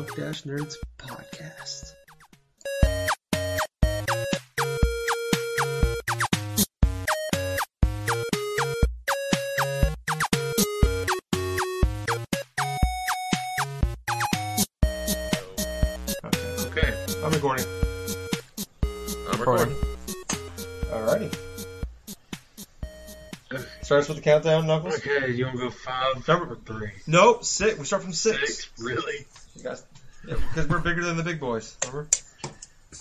It's Dash Nerds podcast. Okay. Okay, I'm recording. I'm recording. Alrighty. Starts with the countdown, Knuckles. Okay, you want to go five Number- three? Nope, six. We start from six. Six? Really? You guys, yeah, because we're bigger than the big boys. Remember?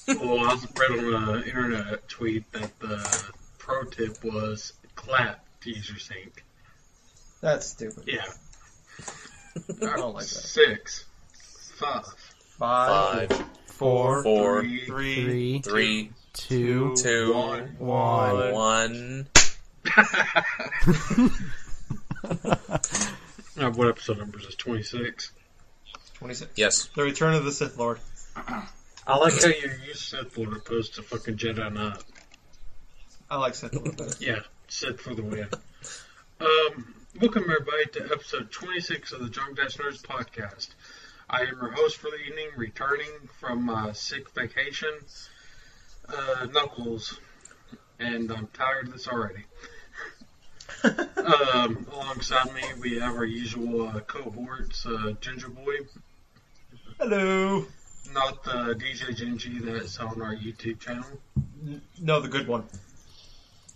well, I was read on an internet tweet that the pro tip was clap to use your sync. That's stupid. Yeah. I don't like that. Six. Five. Five, Five, four, four, Three. three, Three, three, two, two, One. one. one. What episode number is this? 26. 26. Yes. The Return of the Sith Lord. I like how you use Sith Lord opposed to fucking Jedi Knight. I like Sith Lord better. Yeah, Sith for the win. Um, welcome everybody to episode 26 of the Drunk Dash Nerds podcast. I am your host for the evening, returning from my sick vacation, uh, Knuckles, and I'm tired of this already. um, alongside me, we have our usual uh, cohorts, uh, Ginger Boy, Hello. not the DJ Gingy that's on our YouTube channel. No, the good one.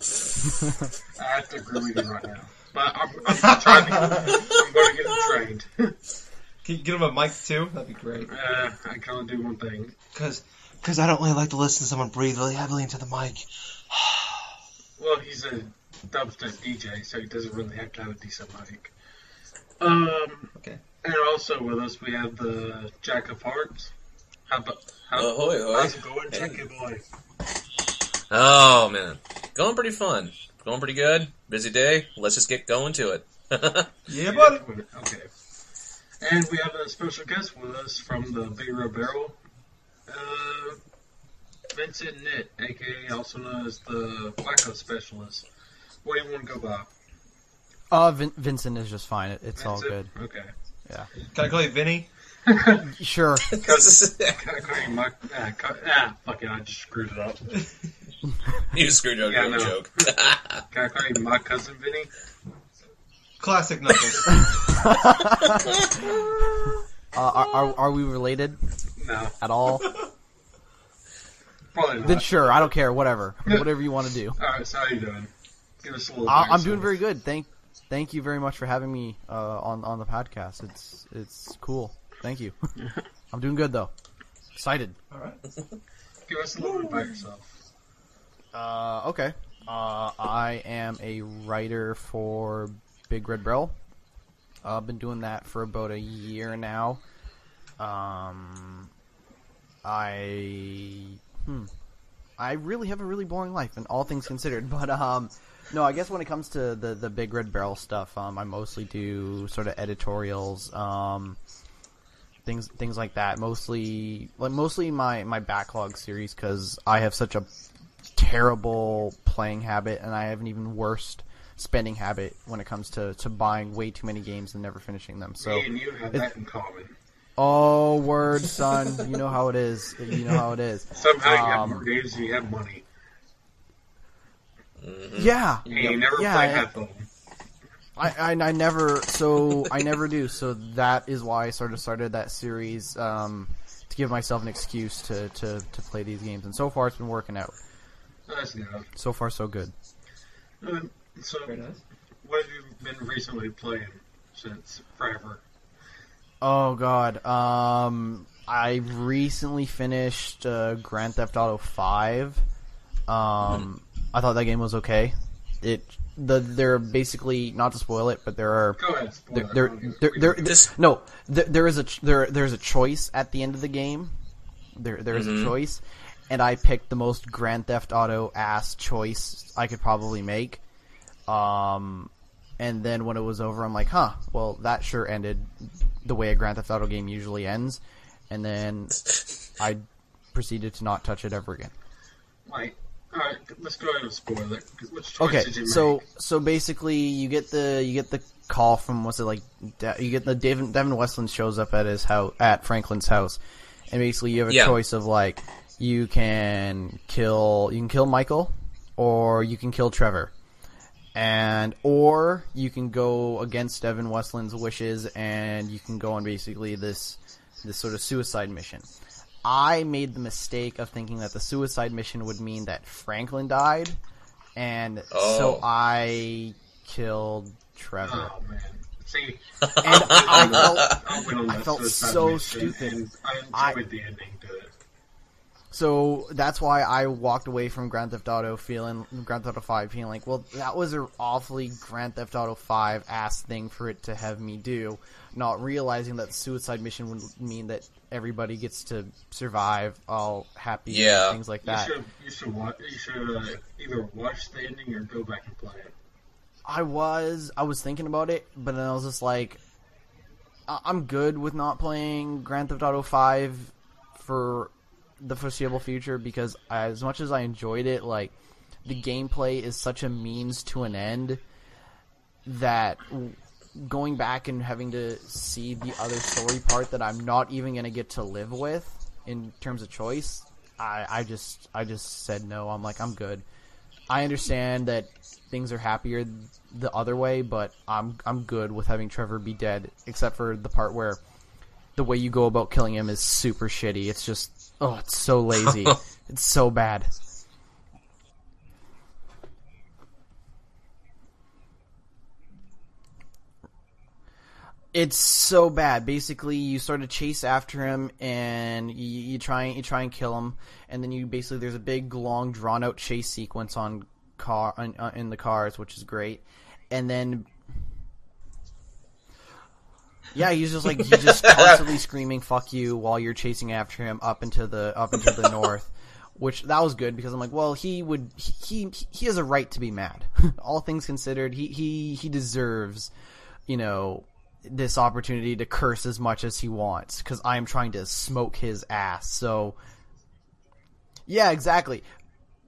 I have to agree with you right now. But I'm, I'm trying to, I'm going to get him trained. Can you get him a mic too? That'd be great. Uh, I can only do one thing. Cause, Because I don't really like to listen to someone breathe really heavily into the mic. Well, he's a dubstep DJ, so he doesn't really have to have a decent mic. Um, Okay. And also with us, we have the Jack of Hearts. How about, how, Ahoy, ahoy. how's it going, Hey. Jackie boy? Oh man, going pretty fun. Going pretty good. Busy day. Let's just get going to it. Yeah, buddy. Okay. And we have a special guest with us from the Big Red Barrel, uh, Vincent Nitt, aka also known as the Blackout Specialist. What do you want to go by? Uh, Vin- Vincent is just fine. It, it's all good. Vincent? Okay. Can I call you Vinny? Sure. Can I call you Mike? Ah, ca- ah, fuck it, I just screwed it up. you screwed up Yeah, your I joke. Can I call you my cousin Vinny? Classic Knuckles. Uh, are, are are we related No, at all? probably not. then sure. I don't care. Whatever. Whatever you want to do. Alright, so how you doing? Give us a little. I, I'm doing very good. Thank thank you very much for having me uh, on on the podcast. It's it's cool. Thank you. I'm doing good though. Excited. Alright. Give us a little bit about yourself. Uh, okay. Uh, I am a writer for Big Red Barrel. Uh, I've been doing that for about a year now. Um, I hmm, I really have a really boring life, and all things considered. But um, no, I guess when it comes to the the Big Red Barrel stuff, um, I mostly do sort of editorials. Um, things things like that. Mostly, like mostly my my backlog series because I have such a terrible playing habit, and I have an even worse spending habit when it comes to, to buying way too many games and never finishing them. So, Me and you have that in common. oh word, son, you know how it is. You know how it is. Somehow you have Um, more games you have money. Yeah, And you never yeah, play I- half. I, I, I never so I never do. So that is why I sort of started that series um, to give myself an excuse to, to, to play these games. And so far, it's been working out. That's good. So far, so good. Uh, so, what have you been recently playing since forever? Oh God. Um, I recently finished uh, Grand Theft Auto Five. Um, I thought that game was okay. It the they're basically not to spoil it, but there are Go ahead. spoil there there I don't give- there, there, This- no there, there is a there there's a choice at the end of the game. There there is a choice, and I picked the most Grand Theft Auto ass choice I could probably make. Um, and then when it was over, I'm like, huh, well that sure ended the way a Grand Theft Auto game usually ends, and then I proceeded to not touch it ever again. Like, All right, let's go ahead and spoil it. Which choice Okay, did you so make? so basically, you get the you get the call from what's it like? Da- You get the Devin, Devin Westland shows up at his house at Franklin's house, and basically you have a Yeah. choice of like you can kill you can kill Michael, or you can kill Trevor, and or you can go against Devin Westland's wishes and you can go on basically this this sort of suicide mission. I made the mistake of thinking that the suicide mission would mean that Franklin died, and so Oh. I killed Trevor. Oh man, see, And I felt I went I felt so stupid. and I I- enjoyed the ending to it. So that's why I walked away from Grand Theft Auto feeling Grand Theft Auto Five feeling like, well, that was an awfully Grand Theft Auto Five ass thing for it to have me do, not realizing that the suicide mission would mean that everybody gets to survive all happy Yeah. and things like that. You should you should watch you should uh, either watch the ending or go back and play it. I was I was thinking about it, but then I was just like, I- I'm good with not playing Grand Theft Auto Five for the foreseeable future because as much as I enjoyed it, like the gameplay is such a means to an end that going back and having to see the other story part that I'm not even gonna get to live with in terms of choice, I, I just I just said no. I'm like I'm good. I understand that things are happier the other way, but I'm I'm good with having Trevor be dead, except for the part where the way you go about killing him is super shitty. It's just oh, it's so lazy. it's so bad. It's so bad. Basically, you sort of chase after him, and you, you try you try and kill him, and then you basically there's a big, long, drawn out chase sequence on car on, uh, in the cars, which is great, and then yeah, he's just like he's just constantly screaming "fuck you" while you're chasing after him up into the up into the north, which that was good because I'm like, well, he would he he has a right to be mad. All things considered, he he he deserves, you know, this opportunity to curse as much as he wants because I am trying to smoke his ass. So, yeah, exactly.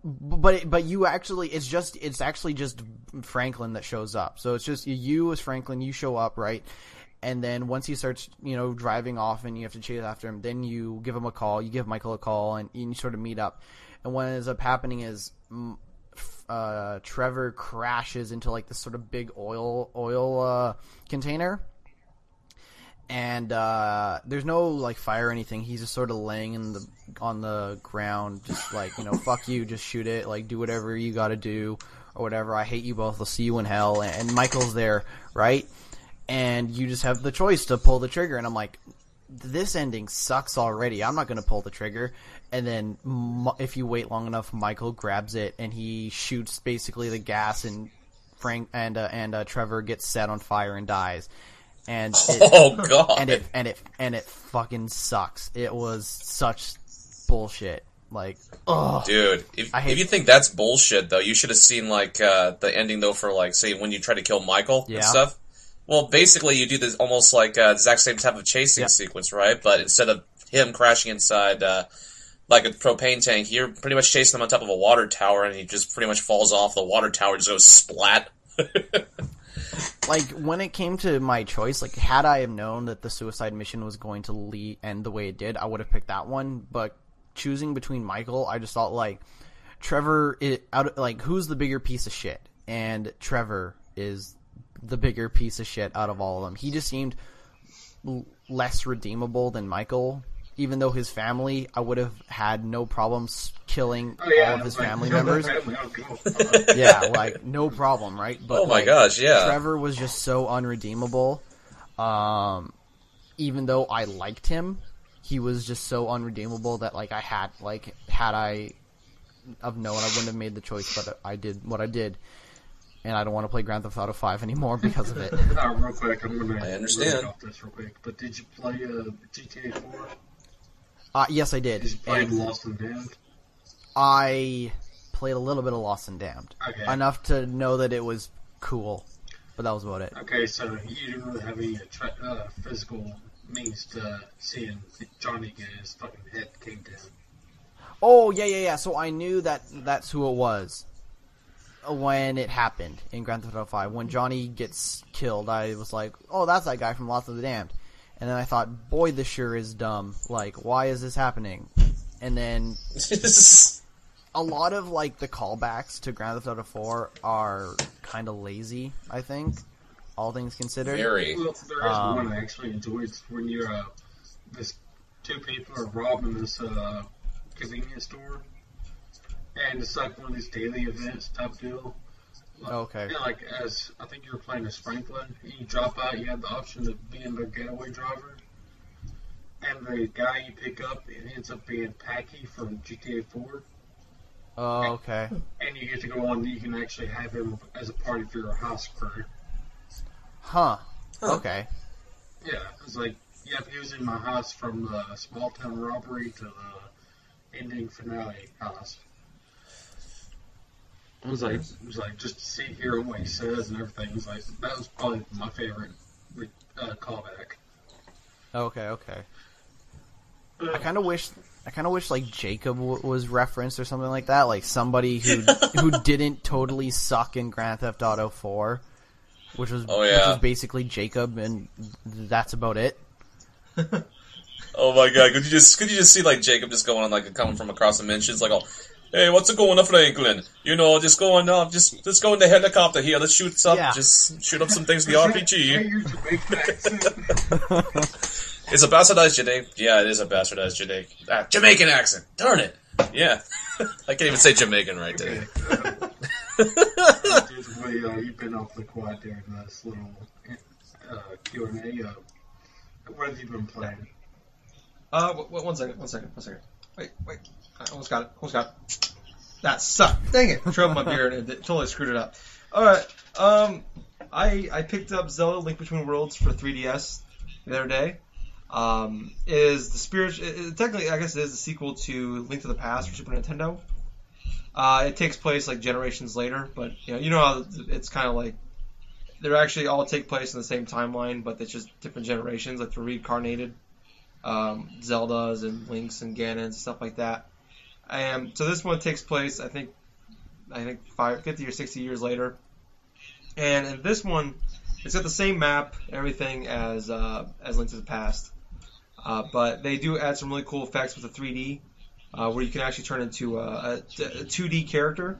But but you actually it's just it's actually just Franklin that shows up. So it's just you as Franklin. You show up right, and then once he starts you know driving off and you have to chase after him, then you give him a call. You give Michael a call and you sort of meet up. And what ends up happening is. mm, Uh, Trevor crashes into like this sort of big oil oil uh, container, and uh, there's no like fire or anything. He's just sort of laying in the on the ground, just like you know, fuck you, just shoot it, like do whatever you got to do or whatever. I hate you both. I'll see you in hell. And, and Michael's there, right? And you just have the choice to pull the trigger. And I'm like, this ending sucks already. I'm not going to pull the trigger. And then if you wait long enough, Michael grabs it and he shoots basically the gas and Frank and uh, and uh, Trevor gets set on fire and dies. And it, Oh god. and it and it and it fucking sucks. It was such bullshit. Like, oh, Dude, if, if you think that's bullshit, though, you should have seen like uh, the ending though for like say when you try to kill Michael Yeah. and stuff. Well, basically, you do this almost like uh, exact same type of chasing Yeah. sequence, right? But instead of him crashing inside uh, like a propane tank, you're pretty much chasing him on top of a water tower, and he just pretty much falls off the water tower, just goes splat. like when it came to my choice, like had I have known that the suicide mission was going to lead end the way it did, I would have picked that one. But choosing between Michael, I just thought like Trevor, it out like who's the bigger piece of shit, and Trevor is the bigger piece of shit out of all of them. He just seemed l- less redeemable than Michael. Even though his family, I would have had no problems killing Oh yeah, all of his like, family members. family, yeah, like no problem, right? But Oh my like, gosh, yeah. Trevor was just so unredeemable. Um, even though I liked him, he was just so unredeemable that like I had like had I of known, I wouldn't have made the choice, but I did what I did, and I don't want to play Grand Theft Auto Five anymore because of it. Uh, real quick, I'm gonna I understand. off this real quick. But did you play uh, GTA 4? Uh, yes, I did. Did you play And Lost and Damned? I played a little bit of Lost and Damned, Okay. enough to know that it was cool, but that was about it. Okay, so you didn't really have any tra- uh, physical means to seeing Johnny get his fucking head kicked in. Oh yeah, yeah, yeah. So I knew that that's who it was when it happened in Grand Theft Auto Five. When Johnny gets killed, I was like, "Oh, that's that guy from Lost of the Damned." And then I thought, "Boy, this sure is dumb. Like, why is this happening?" And then a lot of like the callbacks to Grand Theft Auto Four are kind of lazy. I think, all things considered. Very. Well, there is Um, one I actually enjoyed when you're uh, this two people are robbing this uh, convenience store, and it's like one of these daily events type deal. Like, Okay. Yeah, like as I think you were playing as Franklin, you drop out, you have the option of being the getaway driver, and the guy you pick up it ends up being Packie from GTA 4, Oh, okay. and you get to go on. You can actually have him as a part of your house crew. Huh. Huh. Okay. Yeah, it's like, yeah, he was in my house from the small town robbery to the ending finale house. It was like, it was like just to see here what he says and everything. It was like that was probably my favorite uh, callback. Okay. Okay. I kind of wish I kind of wish like Jacob w- was referenced or something like that, like somebody who who didn't totally suck in Grand Theft Auto 4, which was Oh, which yeah. was basically Jacob, and that's about it. Oh my god, could you just could you just see like Jacob just going on like coming from across the mentions like oh Hey, what's it going on, Franklin? You know, just going up, just let's go in the helicopter here. Let's shoot some, Yeah. just shoot up some things in the RPG. you're Jamaican accent. It's a bastardized Judaic. Yeah, it is a bastardized Judaic. Ah, Jamaican accent. Darn it. Yeah, I can't even say Jamaican right today. uh, uh, you've been off the quad there in this little uh, Q and A. Uh, what have you been playing? Uh, w- w- one second, one second, one second. Wait, wait. I almost got it. Almost got it. That sucked. Dang it. Drove my beer and it totally screwed it up. Alright, um, I, I picked up Zelda Link Between Worlds for 3DS the other day. Um, is the spirit, it, it- technically, I guess it is the sequel to Link to the Past for Super Nintendo. Uh, it takes place like generations later, but you know, you know how it's kind of like they're actually all take place in the same timeline, but it's just different generations, like the reincarnated um, Zeldas and Links and Ganons and stuff like that. And so this one takes place, I think, I think five, 50 or 60 years later. And in this one, it's got the same map, everything as uh, as Link to the Past, uh, but they do add some really cool effects with the 3D, uh, where you can actually turn into a, a, a 2D character,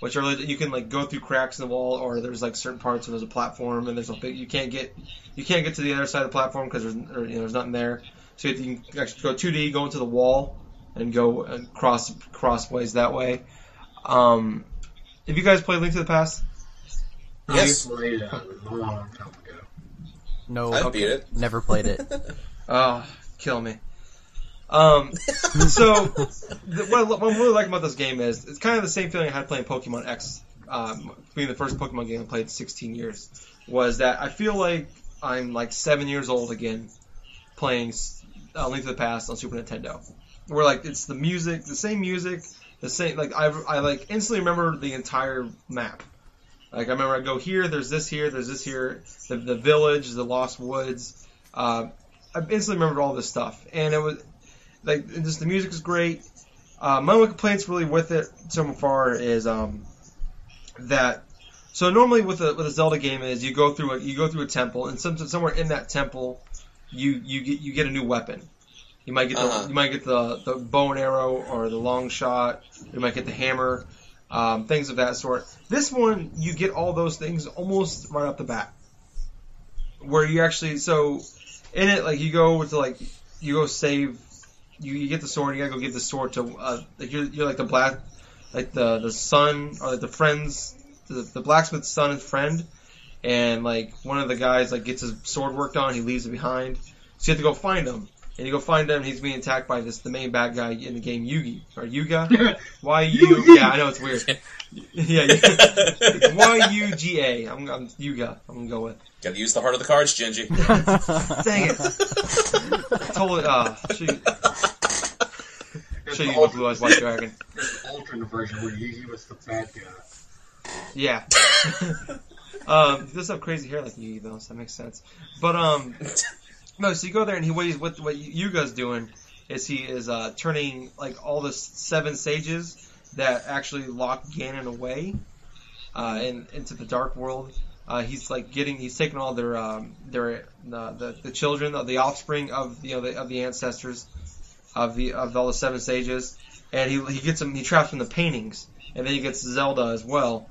which are you can like go through cracks in the wall, or there's like certain parts where there's a platform and there's a big you can't get you can't get to the other side of the platform because there's or, you know, there's nothing there. So you can actually go 2D, go into the wall, and go and cross crossways that way. Um, have you guys played Link to the Past? Yes. I played uh, a long time ago. No, I beat it. never played it. Oh, kill me. Um, so the, what, I, what I'm really liking about this game is it's kind of the same feeling I had playing Pokemon X, um, being the first Pokemon game I played in 16 years. Was that I feel like I'm like seven years old again, playing uh, Link to the Past on Super Nintendo. Where like it's the music, the same music, the same like I I like instantly remember the entire map. Like I remember I go here, there's this here, there's this here, the the village, the Lost Woods. Uh, I instantly remembered all this stuff, and it was like just the music is great. Uh, my only complaints really with it so far is um, that so normally with a with a Zelda game is you go through a you go through a temple, and some, somewhere in that temple you you get you get a new weapon. You might get the Uh-huh. you might get the the bow and arrow or the long shot. You might get the hammer, um, things of that sort. This one you get all those things almost right off the bat, where you actually so in it like you go to like you go save you, you get the sword you gotta go give the sword to uh, like you're, you're like the black like the the son or like the friends the, the blacksmith's son and friend and like one of the guys like gets his sword worked on he leaves it behind. So you have to go find him. And you go find him he's being attacked by this the main bad guy in the game Yugi. Or Yuga? Y U yeah I know it's weird. Yeah it's Y U G A. I'm, I'm Yuga. I'm gonna go with. Gotta use the heart of the cards, Gingy. dang it. Totally uh shoot. There's show you what Blue Eyes White Dragon. There's an alternate version where Yugi was the bad guy. Yeah. Um, he does have crazy hair like Yugi though, so that makes sense. But um, no. So you go there and he what he's what what Yuga's doing is he is uh, turning like all the seven sages that actually lock Ganon away uh, in, into the dark world. Uh, he's like getting he's taking all their um, their uh, the the children of the offspring of you know the, of the ancestors of the of all the seven sages, and he he gets them he traps them in the paintings, and then he gets Zelda as well,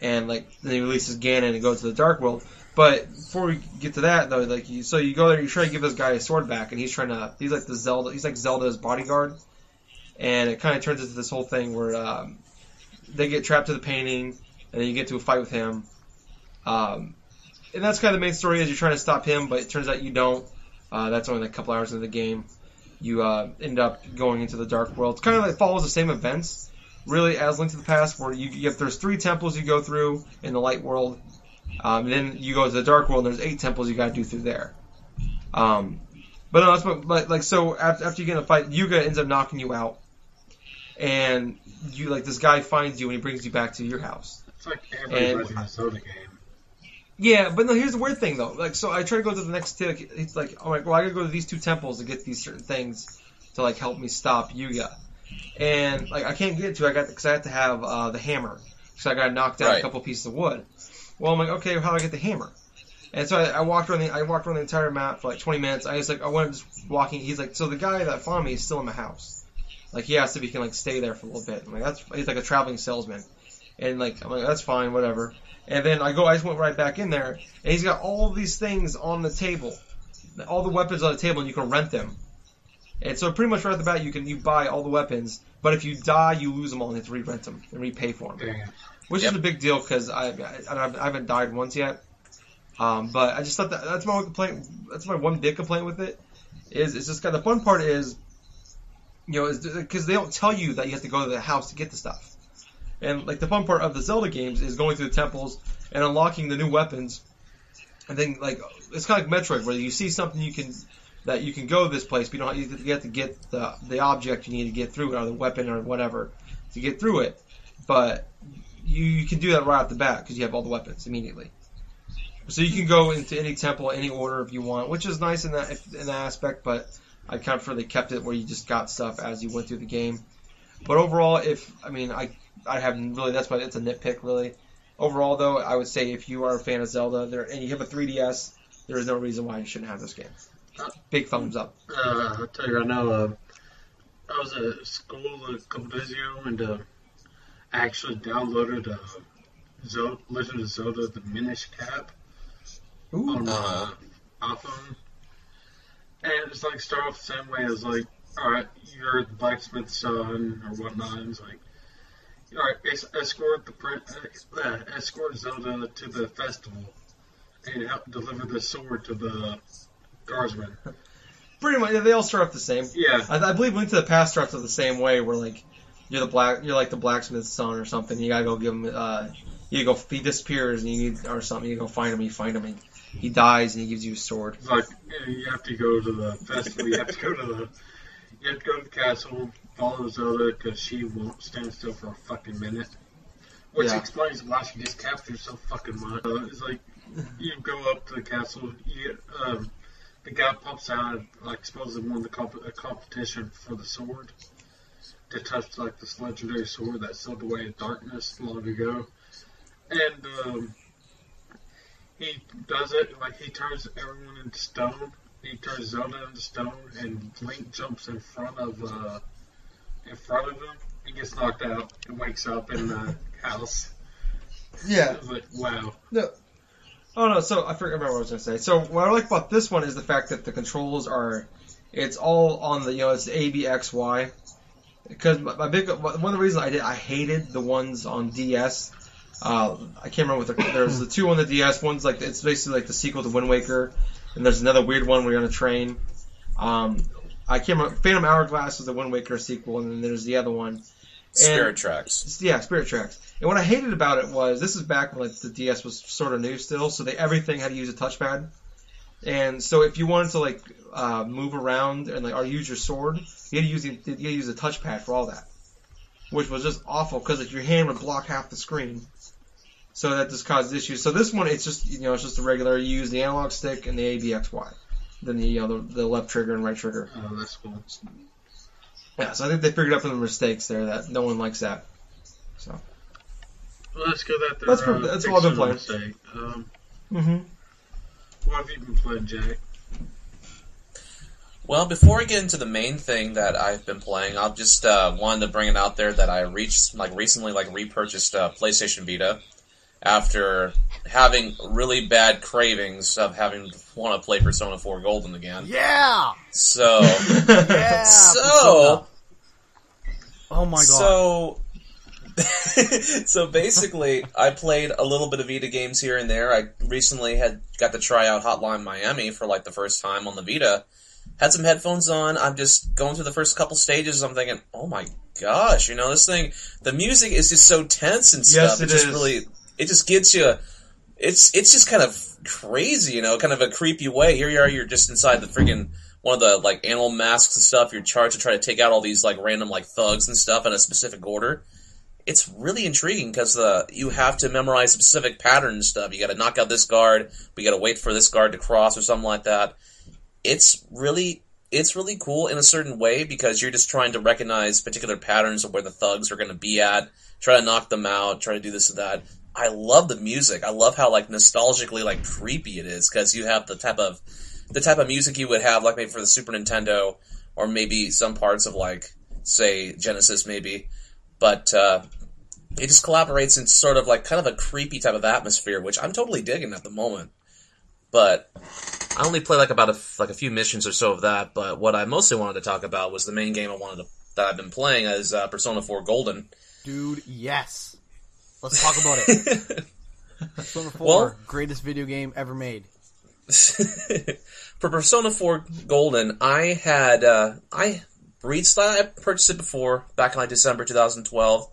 and like then he releases Ganon and goes to the dark world. But before we get to that though, like you, so you go there, you try to give this guy his sword back, and he's trying to he's like the Zelda he's like Zelda's bodyguard, and it kind of turns into this whole thing where um, they get trapped to the painting, and then you get to a fight with him. Um, and that's kind of the main story is you're trying to stop him, but it turns out you don't. Uh, that's only a couple hours into the game. You uh, end up going into the dark world. It's kind of like follows the same events, really, as Link to the Past, where you, have there's three temples you go through in the light world. Um, then you go to the dark world, and there's eight temples you got to do through there. Um, but no, that's what, like, like so after, after you get in a fight, Yuga ends up knocking you out, and you like this guy finds you and he brings you back to your house. It's like every And- of Zelda game. Yeah, but no. Here's the weird thing, though. Like, so I try to go to the next. T- it's like, oh my, well, I gotta go to these two temples to get these certain things to like help me stop Yuga, and like I can't get to. I got because I have to have uh, the hammer, so I got to knock down a couple pieces of wood. Well, I'm like, okay, how do I get the hammer? And so I, I walked around the I walked around the entire map for like 20 minutes. I was like, I went just walking. He's like, so the guy that found me is still in my house. Like he asked if he can like stay there for a little bit. I'm like, that's he's like a traveling salesman, and like I'm like, that's fine, whatever. And then I go, I just went right back in there, and he's got all these things on the table, all the weapons on the table, and you can rent them. And so pretty much right off the bat, you can you buy all the weapons, but if you die, you lose them all, and you have to re-rent them and repay for them Dang. which Yep. is a big deal because I, I I haven't died once yet. Um, but I just thought that that's my one complaint. That's my one big complaint with it. Is it's just got the fun part is, you know, because they don't tell you that you have to go to the house to get the stuff. And like the fun part of the Zelda games is going through the temples and unlocking the new weapons. And then like it's kind of like Metroid where you see something you can that you can go this place, but you don't you have to get the the object you need to get through it or the weapon or whatever to get through it. But you, you can do that right off the bat because you have all the weapons immediately. So you can go into any temple, any order if you want, which is nice in that in that aspect. But I kind of really kept it where you just got stuff as you went through the game. But overall, if I mean I I haven't really that's why it's a nitpick really. Overall though, I would say if you are a fan of Zelda there and you have a 3DS, there is no reason why you shouldn't have this game. Big thumbs up. Uh, I'll tell you right now, uh, I was at school a couple days ago and uh, I actually downloaded uh, Zelda, Legend of Zelda: The Minish Cap Ooh. on my iPhone, and it's like start off the same way as like, all right, you're the blacksmith's son or whatnot. And it's like, all right, es- escort the prin- uh, escort Zelda to the festival and help deliver the sword to the guardsman. Pretty much, they all start off the same. Yeah, I, I believe Link to the Past starts off the same way, where like you're the black, you're like the blacksmith's son or something. You gotta go give him, uh, you go, he disappears and you need or something. You go find him, you find him, and he dies and he gives you a sword. It's like you have to go to the festival. You have to go to the you have to go to the castle, follow Zelda because she won't stand still for a fucking minute. Which Yeah. explains why she gets captured so fucking much. Uh, it's like you go up to the castle, you get um, the guy pops out like supposedly won the comp- a competition for the sword to touch like this legendary sword that sealed the way of darkness long ago, and um, he does it like he turns everyone into stone. He turns Zelda into stone, and Link jumps in front of uh, in front of him. He gets knocked out and wakes up in the house. Yeah. Like, wow. Oh no, so I forget what I was gonna say. So what I like about this one is the fact that the controls are, it's all on the you know it's A B X Y, because my, my big one of the reasons I did I hated the ones on DS. Uh, I can't remember what the there's the two on the DS. One's like it's basically like the sequel to Wind Waker, and there's another weird one where you're on a train. Um, I can't remember. Phantom Hourglass is the Wind Waker sequel, and then there's the other one. Spirit tracks. Yeah, Spirit Tracks. And what I hated about it was this is back when like the DS was sort of new still, so they everything had to use a touchpad. And so if you wanted to like uh, move around and like or use your sword, you had to use the, you had to use a touchpad for all that, which was just awful because like, your hand would block half the screen. So that just caused issues. So this one, it's just you know it's just a regular. You use the analog stick and the ABXY. then the you know the, the left trigger and right trigger. Oh, that's cool. Yeah, so I think they figured out from the mistakes there that no one likes that. So. Well, that's good that they're That's uh, per- that's all fixing been the playing. mistake. Um, Mm-hmm. what have you been playing, Jack? Well, before I get into the main thing that I've been playing, I'll just uh, wanted to bring it out there that I reached like recently like repurchased uh, PlayStation Vita after having really bad cravings of having want to play Persona 4 Golden again. Yeah, So yeah. so oh my god. so so basically, I played a little bit of Vita games here and there. I recently had got to try out Hotline Miami for like the first time on the Vita. Had some headphones on. I'm just going through the first couple stages. I'm thinking, oh my gosh, you know this thing. The music is just so tense and stuff. Yes, it just is. really, it just gets you. It's it's just kind of crazy, you know, kind of a creepy way. Here you are, you're just inside the freaking one of the like animal masks and stuff. You're charged to try to take out all these like random like thugs and stuff in a specific order it's really intriguing because uh, you have to memorize specific patterns and stuff. You got to knock out this guard, but you got to wait for this guard to cross or something like that. It's really it's really cool in a certain way because you're just trying to recognize particular patterns of where the thugs are going to be at, try to knock them out, try to do this and that. I love the music. I love how like nostalgically like creepy it is because you have the type of the type of music you would have like maybe for the Super Nintendo or maybe some parts of like say Genesis maybe but uh, it just collaborates in sort of like kind of a creepy type of atmosphere, which I'm totally digging at the moment. But I only play like about a, like a few missions or so of that. But what I mostly wanted to talk about was the main game I wanted to that I've been playing as uh, Persona 4 Golden. Dude, yes. Let's talk about it. Persona 4, Well- greatest video game ever made. For Persona 4 Golden, I had uh, I reached I purchased it before back in like December 2012.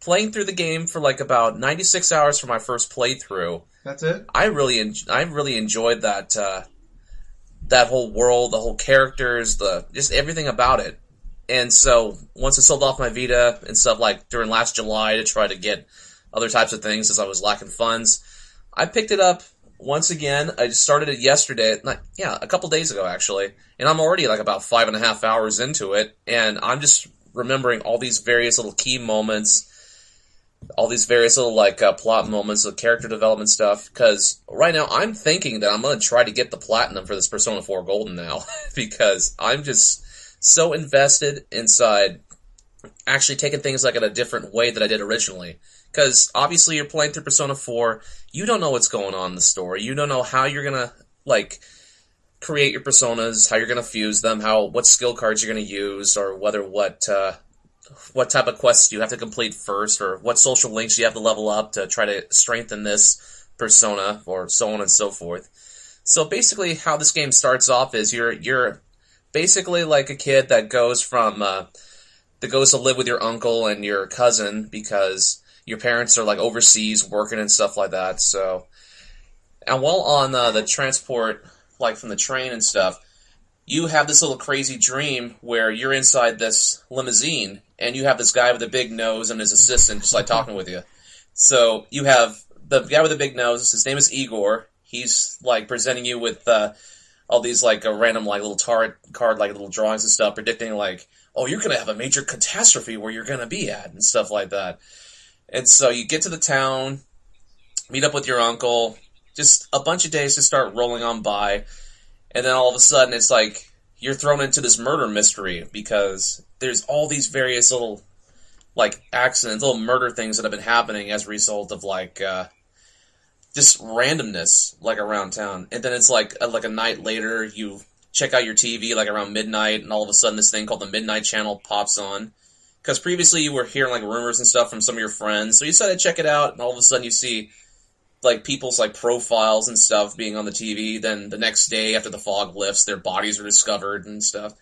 Playing through the game for like about 96 hours for my first playthrough. That's it. I really, en- I really enjoyed that uh, that whole world, the whole characters, the just everything about it. And so once I sold off my Vita and stuff like during last July to try to get other types of things as I was lacking funds, I picked it up once again. I started it yesterday, not, yeah, a couple days ago actually, and I'm already like about five and a half hours into it, and I'm just remembering all these various little key moments all these various little like uh, plot moments of character development stuff. Because right now i'm thinking that i'm going to try to get the platinum for this persona 4 golden now. Because i'm just so invested inside actually taking things like in a different way that i did originally because obviously you're playing through persona 4 you don't know what's going on in the story you don't know how you're to like create your personas how you're to fuse them how what skill cards you're to use or whether what uh, what type of quests you have to complete first, or what social links you have to level up to try to strengthen this persona, or so on and so forth. So basically, how this game starts off is you're you're basically like a kid that goes from uh, that goes to live with your uncle and your cousin because your parents are like overseas working and stuff like that. So, and while on uh, the transport, like from the train and stuff, you have this little crazy dream where you're inside this limousine and you have this guy with a big nose and his assistant just like talking with you. So you have the guy with the big nose. His name is Igor. He's like presenting you with uh, all these like uh, random like little tarot card like little drawings and stuff, predicting like, oh, you're gonna have a major catastrophe where you're gonna be at and stuff like that. And so you get to the town, meet up with your uncle. Just a bunch of days to start rolling on by and then all of a sudden it's like you're thrown into this murder mystery because there's all these various little like accidents, little murder things that have been happening as a result of like uh, just randomness like around town. And then it's like uh, like a night later, you check out your TV like around midnight, and all of a sudden this thing called the Midnight Channel pops on. Because previously you were hearing like rumors and stuff from some of your friends, so you decided to check it out, and all of a sudden you see like people's like profiles and stuff being on the TV. Then the next day after the fog lifts, their bodies are discovered and stuff.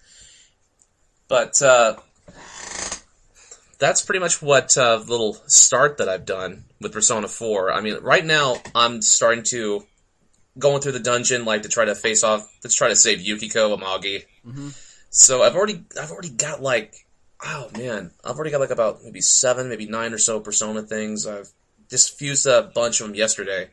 But uh, that's pretty much what uh, little start that I've done with Persona 4. I mean, right now I'm starting to going through the dungeon like to try to face off, let's try to save Yukiko Amagi. So I've already I've already got like oh man, I've already got like about maybe seven, maybe nine or so Persona things. I've just fused a bunch of them yesterday.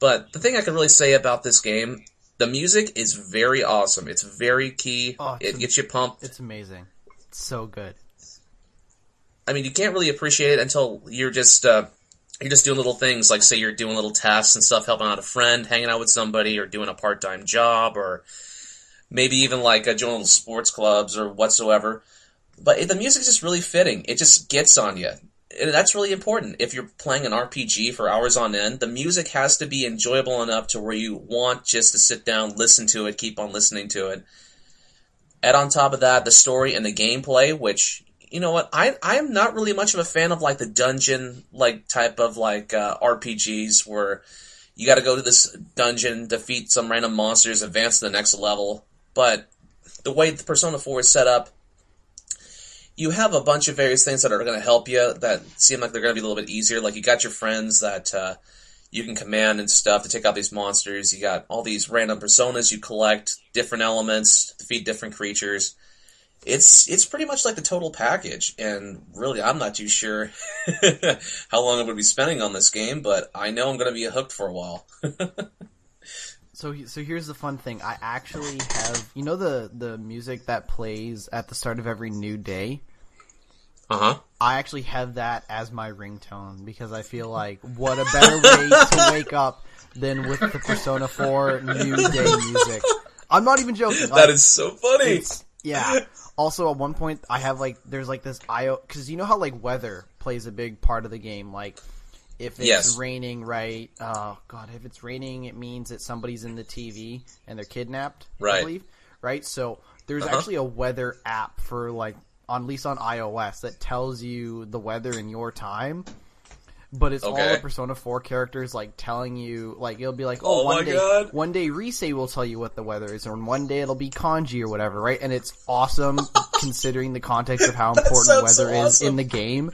But the thing I can really say about this game The music is very awesome. It's very key. Oh, it's it am- gets you pumped. It's amazing. It's so good. I mean, you can't really appreciate it until you're just uh, you're just doing little things like say you're doing little tasks and stuff, helping out a friend, hanging out with somebody, or doing a part time job, or maybe even like uh, joining little sports clubs or whatsoever. But the music is just really fitting. It just gets on you. And that's really important. If you're playing an RPG for hours on end, the music has to be enjoyable enough to where you want just to sit down, listen to it, keep on listening to it. Add on top of that the story and the gameplay, which you know what I I am not really much of a fan of like the dungeon like type of like uh, RPGs where you got to go to this dungeon, defeat some random monsters, advance to the next level. But the way the Persona 4 is set up, you have a bunch of various things that are going to help you that seem like they're going to be a little bit easier. Like you got your friends that uh, you can command and stuff to take out these monsters. You got all these random personas you collect, different elements, defeat different creatures. It's it's pretty much like the total package, and really, I'm not too sure how long I'm going to be spending on this game, but I know I'm going to be hooked for a while. So, so here's the fun thing. I actually have, you know, the the music that plays at the start of every new day. Uh huh. I actually have that as my ringtone because I feel like what a better way to wake up than with the Persona 4 New Day music. I'm not even joking. That Like, is so funny. yeah. Also, at one point, I have like there's like this IO because you know how like weather plays a big part of the game. Like if it's Yes. raining, right? Oh god, if it's raining, it means that somebody's in the TV and they're kidnapped. I Right. believe. Right. So there's Uh-huh. actually a weather app for like on at least on iOS that tells you the weather in your time. But it's all the Persona 4 characters like telling you like it'll be like Oh oh, one my day God. one day Rise will tell you what the weather is, or one day it'll be Kanji or whatever, right? And it's awesome considering the context of how important so weather is in the game.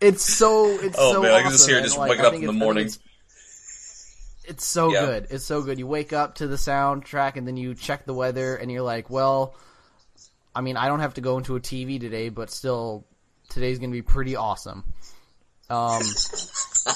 It's so it's Oh, so man, I can just hear it just like, waking up in the it's- I think morning. It's, it's so Yeah. good. It's so good. You wake up to the soundtrack and then you check the weather and you're like, well, I mean, I don't have to go into a TV today, but still, today's going to be pretty awesome. Um,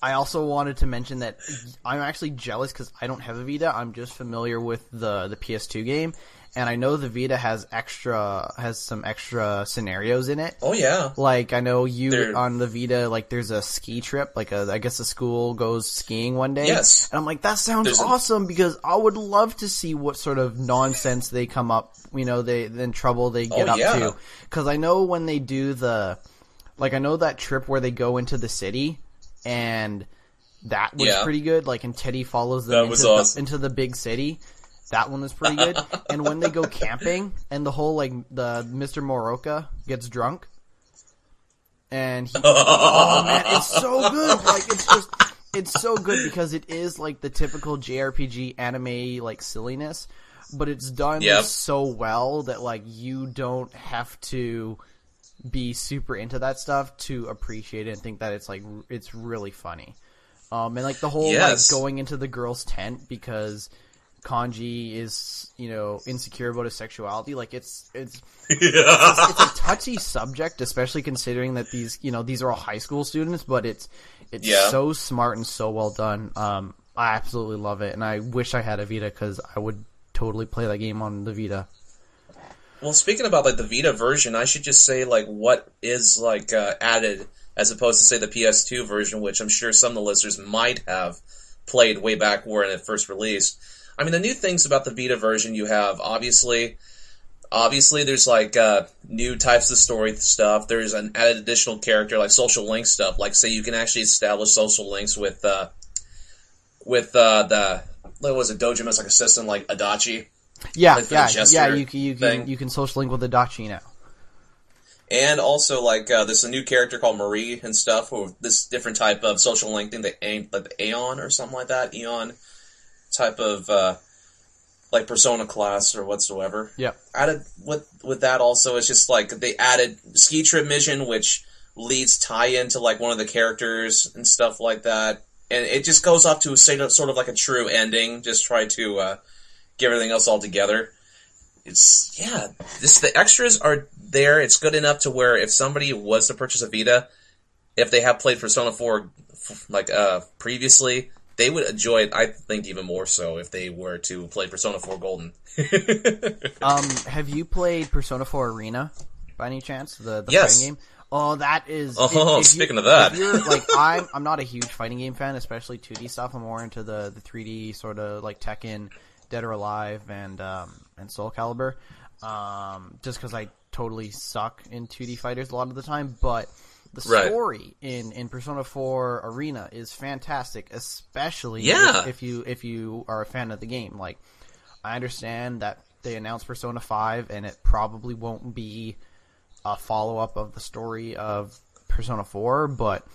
I also wanted to mention that I'm actually jealous because I don't have a Vita. I'm just familiar with the the PS2 game, and I know the Vita has extra has some extra scenarios in it. Oh yeah. Like I know you There- on the Vita, like there's a ski trip, like a I guess the school goes skiing one day. Yes. and I'm like that sounds There's a- awesome because I would love to see what sort of nonsense they come up, you know, they then trouble they get Oh, up yeah. to. Because I know when they do the, like I know that trip where they go into the city, and that was Yeah. pretty good. Like and Teddy follows them into was the, into the big city. That one was pretty good. and when they go camping and the whole like the Mr. Morooka gets drunk and he, oh man, it's so good. Like it's just it's so good because it is like the typical JRPG anime like silliness, but it's done Yep. so well that like you don't have to be super into that stuff to appreciate it and think that it's like r- it's really funny. Um, and like the whole Yes. like going into the girl's tent because Kanji is you know insecure about his sexuality. Like it's it's it's a touchy subject, especially considering that these you know these are all high school students. But it's it's Yeah. so smart and so well done. Um, I absolutely love it, and I wish I had a Vita because I would totally play that game on the Vita. Well, speaking about like the Vita version, I should just say like what is like uh, added as opposed to say the PS2 version, which I'm sure some of the listeners might have played way back when it first released. I mean, the new things about the Vita version you have obviously, obviously there's like uh, new types of story stuff. There's an added additional character like social link stuff. Like say you can actually establish social links with uh, with uh, the what was it Dojima's like assistant like Adachi. Yeah, Like yeah, yeah. You can you can you can social link with the Adachi now. And also, like, uh, there's a new character called Marie and stuff, who this different type of social link thing, the A- like the Aeon or something like that, Eon type of uh, like persona class or whatsoever. Yeah. Added with with that also, it's just like they added ski trip mission, which leads tie into like one of the characters and stuff like that, and it just goes off to a sort of- like a true ending. Just try to uh, get everything else all together it's yeah this the extras are there it's good enough to where if somebody was to purchase a vita if they have played persona 4 like uh previously they would enjoy it. I think even more so if they were to play Persona 4 Golden. Um, have you played Persona 4 Arena by any chance? The, the Yes. fighting game. Oh, that is. Oh, speaking of that. like I'm, I'm not a huge fighting game fan, especially 2D stuff. I'm more into the the 3D sort of like Tekken, Dead or Alive, and um, and Soul Calibur. Um, just because I totally suck in 2D fighters a lot of the time, but the Right. story in, in Persona 4 Arena is fantastic, especially Yeah. if, if you if you are a fan of the game. Like, I understand that they announced Persona 5 and it probably won't be a follow up of the story of Persona 4, but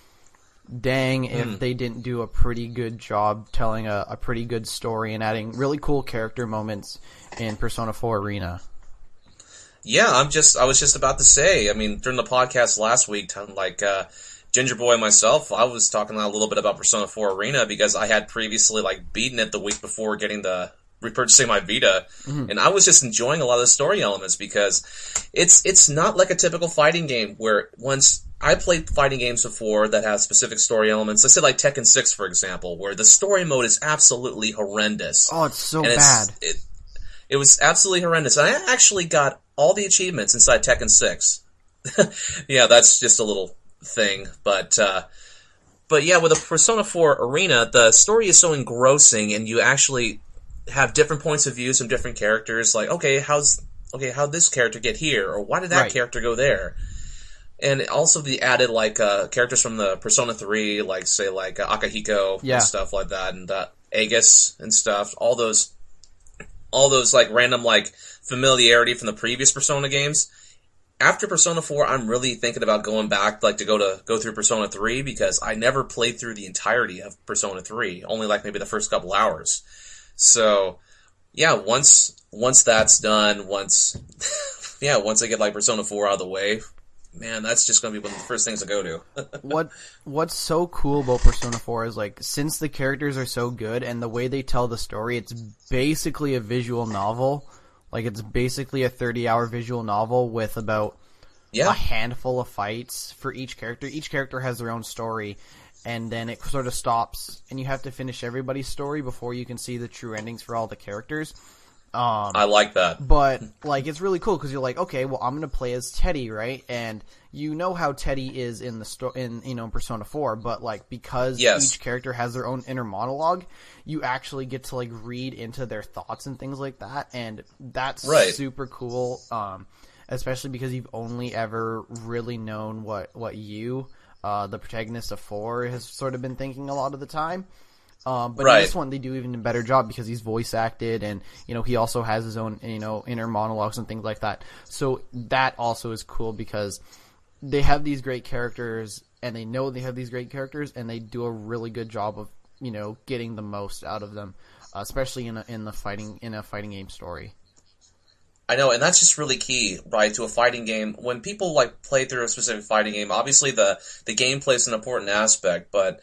dang if Hmm. they didn't do a pretty good job telling a, a pretty good story and adding really cool character moments in Persona 4 Arena. Yeah, I'm just. I was just about to say. I mean, during the podcast last week, like uh, Ginger Boy and myself, I was talking a little bit about Persona 4 Arena because I had previously like beaten it the week before getting the repurchasing my Vita, and I was just enjoying a lot of the story elements because it's it's not like a typical fighting game where once I played fighting games before that have specific story elements. I said like Tekken 6, for example, where the story mode is absolutely horrendous. Oh, it's so and bad. it's, it, it was absolutely horrendous. And I actually got all the achievements inside Tekken 6. yeah, that's just a little thing, but uh, but yeah, with a Persona 4 Arena, the story is so engrossing, and you actually have different points of views from different characters. Like, okay, how's okay, how'd this character get here, or why did that Right. character go there? And also the added like uh, characters from the Persona 3, like say like uh, Akihiko Yeah. and stuff like that, and uh, Aigis and stuff. All those, all those like random like familiarity from the previous Persona games. After Persona 4, I'm really thinking about going back, like to go to go through Persona 3 because I never played through the entirety of Persona 3, only like maybe the first couple hours. So, yeah, once once that's done, once yeah, once I get like Persona 4 out of the way, man, that's just going to be one of the first things I go to. what what's so cool about Persona 4 is like since the characters are so good and the way they tell the story, it's basically a visual novel. Like it's basically a 30-hour visual novel with about a handful of fights for each character. Each character has their own story and then it sort of stops and you have to finish everybody's story before you can see the true endings for all the characters. Um I like that. but like it's really cool because you're like, okay, well, I'm gonna play as Teddy, right? And you know how Teddy is in the sto- in you know Persona Four, but like because Yes. each character has their own inner monologue, you actually get to like read into their thoughts and things like that, and that's Right. super cool. Um, especially because you've only ever really known what what you, uh, the protagonist of Four, has sort of been thinking a lot of the time. Um, but Right. in this one, they do even a better job because he's voice acted, and you know he also has his own you know inner monologues and things like that. So that also is cool because they have these great characters, and they know they have these great characters, and they do a really good job of you know getting the most out of them, uh, especially in a, in the fighting in a fighting game story. I know, and that's just really key, right, to a fighting game. When people like play through a specific fighting game, obviously the the gameplay is an important aspect, but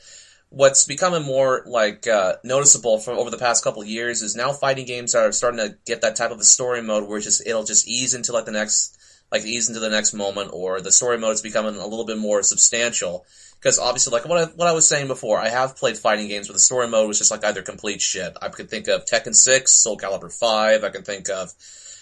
what's becoming more like uh, noticeable from over the past couple of years is now fighting games are starting to get that type of a story mode where it's just it'll just ease into like the next like ease into the next moment, or the story mode is becoming a little bit more substantial. Because obviously, like what I, what I was saying before, I have played fighting games where the story mode was just like either complete shit. I could think of Tekken Six, Soul Calibur Five. I can think of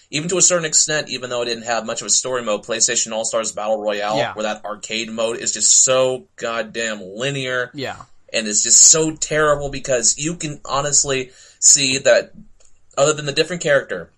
even to a certain extent, even though it didn't have much of a story mode, PlayStation All Stars Battle Royale, Yeah. where that arcade mode is just so goddamn linear Yeah, and it's just so terrible because you can honestly see that other than the different character,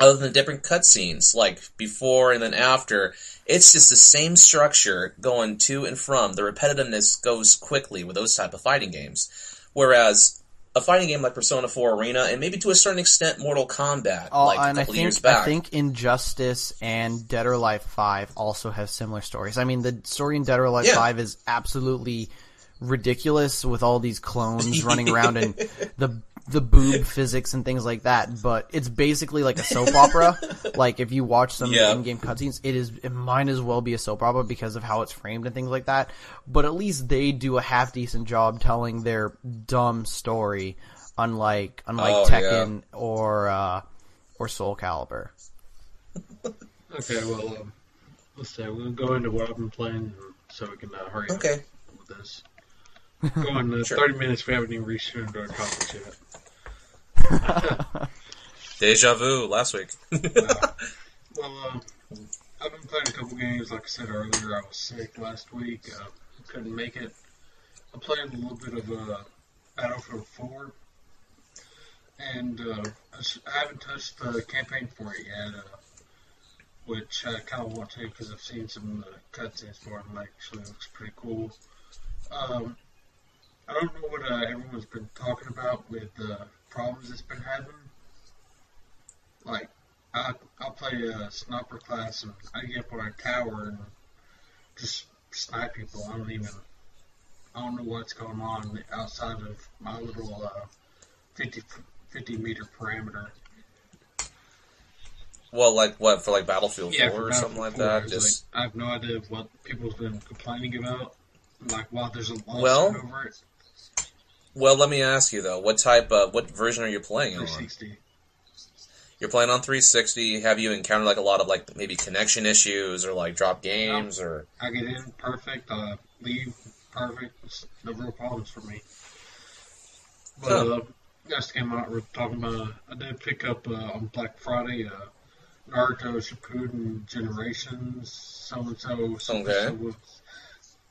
other than the different cutscenes, like before and then after, it's just the same structure going to and from. The repetitiveness goes quickly with those type of fighting games. Whereas a fighting game like Persona 4 Arena, and maybe to a certain extent Mortal Kombat, Oh, like a and I couple think years back. I think Injustice and Dead or Alive Five also have similar stories. I mean, the story in Dead or Alive Yeah. Five is absolutely ridiculous with all these clones running around and the the boob physics and things like that. But it's basically like a soap opera. Like if you watch some Yeah. in-game cutscenes, it is it might as well be a soap opera because of how it's framed and things like that. But at least they do a half decent job telling their dumb story, unlike unlike Oh, Tekken or uh, or Soul Calibur. Okay, well, um, let's say we'll go into what I've been playing so we can uh, hurry Okay. up with this. Going uh, Sure. 30 minutes, we haven't even reached into our topics yet. Deja vu last week. Well, uh, I've been playing a couple games. Like I said earlier, I was sick last week. Uh, couldn't make it. I played a little bit of uh, Battlefield 4. And uh, I s- I haven't touched the campaign for it yet, uh, which I kind of want to because I've seen some of the cutscenes for it and it actually looks pretty cool. Um, I don't know what uh, everyone's been talking about with the problems it's been having. Like, I, I'll play a sniper class and I get up on a tower and just snipe people. I don't even, I don't know what's going on outside of my little uh, 50, 50 meter parameter. well, like what for like Battlefield Yeah, 4 for or something like that. Just like, I have no idea what people's been complaining about. Like, why there's a lawsuit Well- over it. Well, let me ask you though, what type of what version are you playing on? 360. You're playing on 360. Have you encountered like a lot of like maybe connection issues or like drop games or? I get in perfect, uh, leave perfect. It's no real problems for me. But Huh. uh, last game out, we're talking about. I did pick up uh, on Black Friday. Uh, Naruto Shippuden Generations, so and so, Okay.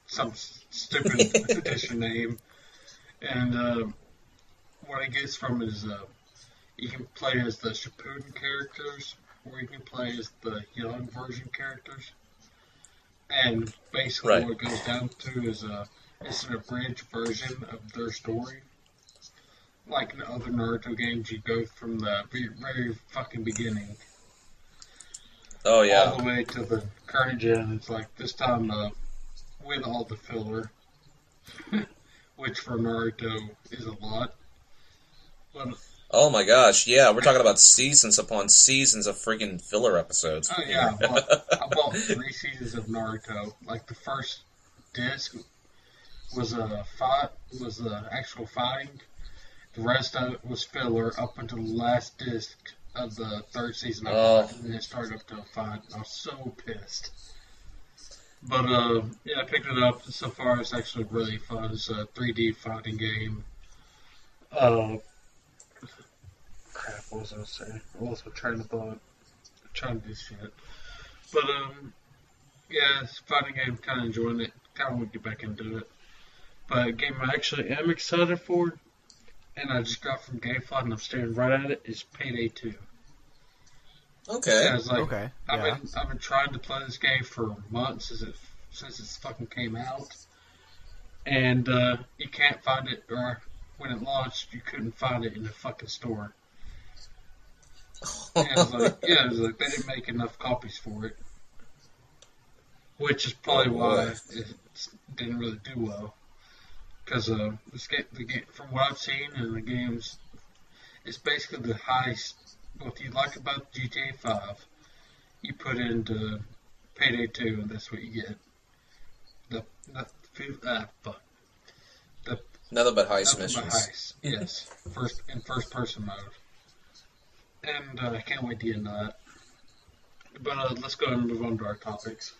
some stupid edition name, and uh, what I gets from is uh, you can play as the Shippuden characters, or you can play as the young version characters. And basically, Right. what it goes down to is uh, it's an abridged version of their story. Like in other Naruto games, you go from the very, very fucking beginning Oh yeah. all the way to the current gen. It's like this time uh, with all the filler, which for Naruto is a lot. But Oh my gosh, yeah, we're talking about seasons upon seasons of freaking filler episodes. oh yeah, I bought, I bought three seasons of Naruto. Like the first disc was a fight, was the actual fighting. The rest of it was filler up until the last disc of the third season. I Oh. and then it started up to a fight. I was so pissed. But uh, yeah, I picked it up. So far, it's actually really fun. It's a 3D fighting game. Uh, crap, what was I saying? I lost my train of thought. I'm trying to do shit. But um, yeah, it's a fighting game. Kind of enjoying it. Kind of want to get back into it. But a game I actually am excited for, and I just got from GameFly and I'm staring right at it, is Payday 2. Okay. Yeah, it's like, Okay, I've yeah. been I've been trying to play this game for months since it since it's fucking came out, and uh, you can't find it. Or when it launched, you couldn't find it in the fucking store. And it was like, yeah, it was like they didn't make enough copies for it, which is probably Oh, why it didn't really do well. Because uh, this game, the game, from what I've seen in the games, it's basically the highest. What you like about GTA Five, you put into Payday Two, and that's what you get. The the uh, fuck. The Nothing but heist Nothing but missions. heist. Yes, first in first person mode, and uh, I can't wait to get into that. But uh, let's go ahead and move on to our topics.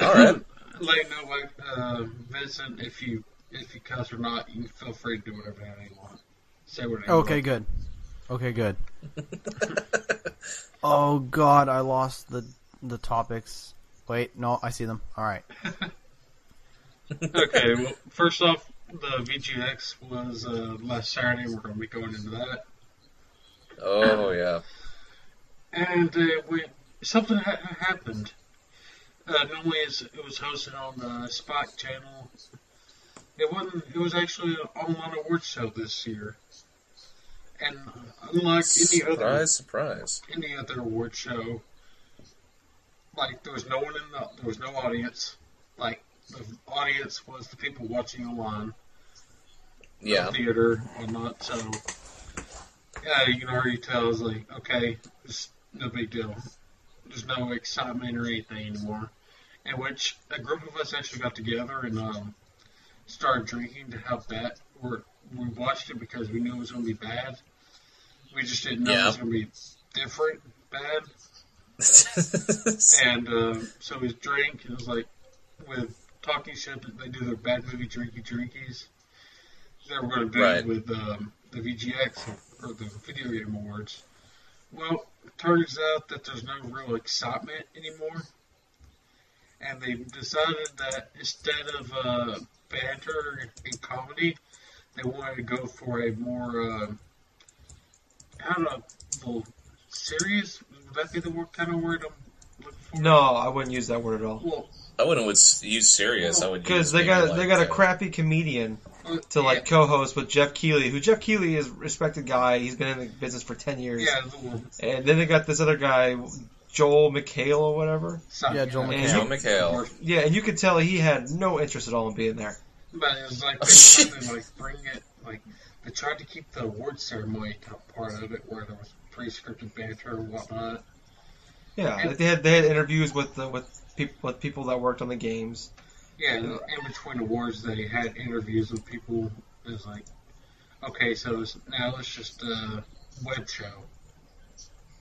All right. Let you know, like uh, Vincent, if you if you cuss or not, you can feel free to do whatever you want. Say whatever. you Okay, want. good. Okay, good. oh God, I lost the the topics. Wait, no, I see them. All right. okay. Well, first off, the VGX was uh, last Saturday. We're going to be going into that. Oh yeah. and uh, we something ha- happened. Uh, normally it's, it was hosted on the Spike channel. It wasn't. It was actually an online awards show this year. And unlike any other Surprise, surprise. any other award show, like there was no one in the there was no audience. Like the audience was the people watching online Yeah. theater or not. So yeah, you can already tell it's like okay, it's no big deal. There's no excitement or anything anymore. In which a group of us actually got together and um, started drinking to help that. We're, we watched it because we knew it was going to be bad. We just didn't know it was going to be different bad. And uh, so we drank. And it was like with talking shit they do their bad movie drinky drinkies. They were going to do Right. with um, the VGX or the Video Game Awards. Well, it turns out that there's no real excitement anymore, and they decided that instead of uh, banter and comedy, they wanted to go for a more uh, I don't know, well, serious. Would that be the word, kind of word I'm looking for? No, I wouldn't use that word at all. Well, I wouldn't would use serious. I would Because they got like, they got a uh, crappy comedian uh, to like yeah, co-host with Geoff Keighley, who Geoff Keighley is a respected guy. He's been in the business for ten years. yeah, And then they got this other guy, Joel McHale or whatever. side- Yeah, Joel And McHale. Joe McHale. Yeah, and you could tell he had no interest at all in being there. But it was like they tried to like bring it like they tried to keep the award ceremony top part of it where there was pre-scripted banter and whatnot. Yeah, And- they had they had interviews with the, with people with people that worked on the games. Yeah, and in between awards they had interviews with people. It was like, okay, so it's, now it's just a web show,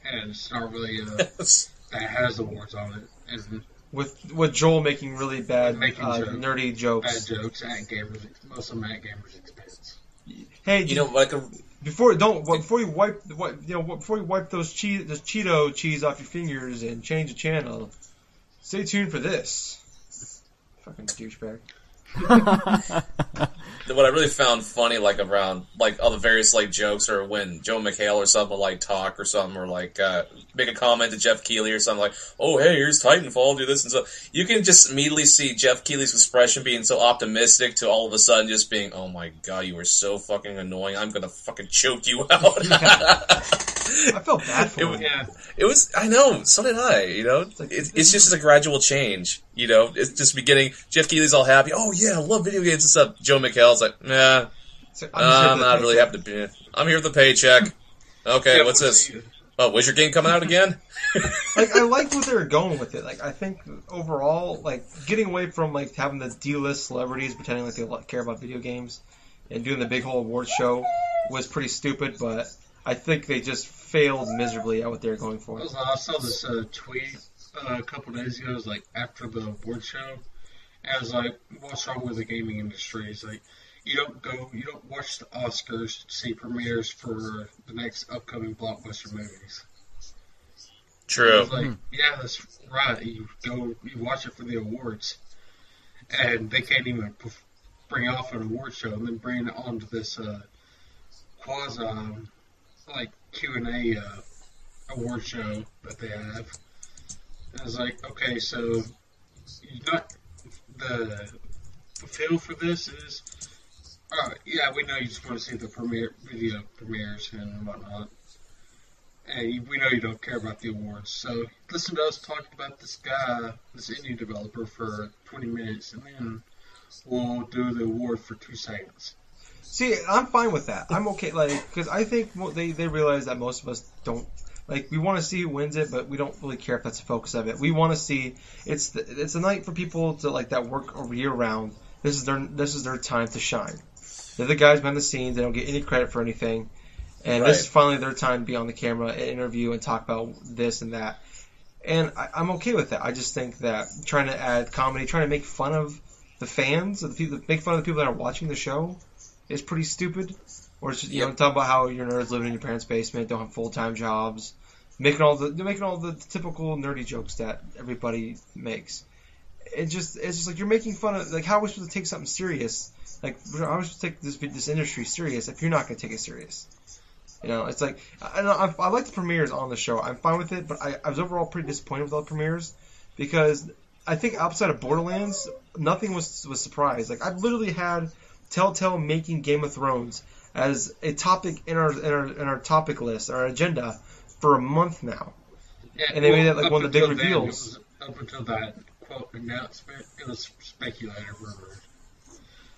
and it's not really a that has awards on it and With with Joel making really bad, Making uh, jokes. nerdy bad jokes. jokes at gamers, most of them at gamers' expense. Hey, You know, like a before don't before you wipe what you know before you wipe those cheese those Cheeto cheese off your fingers and change the channel. Stay tuned for this. Fucking douchebag. What I really found funny, like around like all the various like jokes, or when Joe McHale or something would, like talk or something, or like uh, make a comment to Geoff Keighley or something like, "Oh, hey, here's Titanfall, do this and so." You can just immediately see Geoff Keighley's expression being so optimistic to all of a sudden just being, "Oh my god, you are so fucking annoying. I'm gonna fucking choke you out." I felt bad for It him. Yeah, It was, I know, so did I, you know? It's, it's just a gradual change, you know? It's just beginning, Geoff Keighley's all happy, oh yeah, I love video games and stuff. Joe McHale's like, nah, So I'm, just here for not really happy to be, I'm here with the paycheck. Okay, Yeah, what's this? see, Oh, your Game coming out again? like I like what they were going with it. Like I think overall, like getting away from like having the D-list celebrities pretending like they care about video games and doing the big whole awards show was pretty stupid. But I think they just failed miserably at what they were going for. I, I saw this uh, tweet uh, a couple days ago. It was like after the award show. Was like, "What's wrong with the gaming industry?" It's like you don't go, you don't watch the Oscars to see premieres for the next upcoming blockbuster movies. True. like, yeah, that's right. You go, you watch it for the awards, and they can't even bring off an award show and then bring it onto this uh, quasi like Q and A uh, award show that they have. I was like, okay, so you not the feel for this is, uh, yeah, we know you just want to see the premiere video premieres and whatnot. And we know you don't care about the awards, so listen to us talk about this guy, this indie developer, for 20 minutes, and then we'll do the award for two seconds. See, I'm fine with that. I'm okay, like, because I think they they realize that most of us don't like. We want to see who wins it, but we don't really care if that's the focus of it. We want to see it's the, it's a night for people to like that work year round. This is their this is their time to shine. They're the guys behind the scenes. They don't get any credit for anything, and this is finally their time to be on the camera and interview and talk about this and that. And I, I'm okay with that. I just think that trying to add comedy, trying to make fun of the fans, of the people, make fun of the people that are watching the show, is pretty stupid. Or just, you know, talk about how your nerds living in your parents' basement, don't have full time jobs, making all the making all the typical nerdy jokes that everybody makes. It just it's just like you're making fun of like how are we supposed to take something serious? Like how are we supposed to take this this industry serious if you're not going to take it serious? You know, it's like I, I, I like the premieres on the show. I'm fine with it, but I, I was overall pretty disappointed with all the premieres because I think outside of Borderlands, nothing was was surprised. Like I've literally had Telltale making Game of Thrones as a topic in our in our in our topic list, our agenda, for a month now. Yeah, And they made it like one of the big until then, reveals. up until that quote announcement, it was speculated rumor.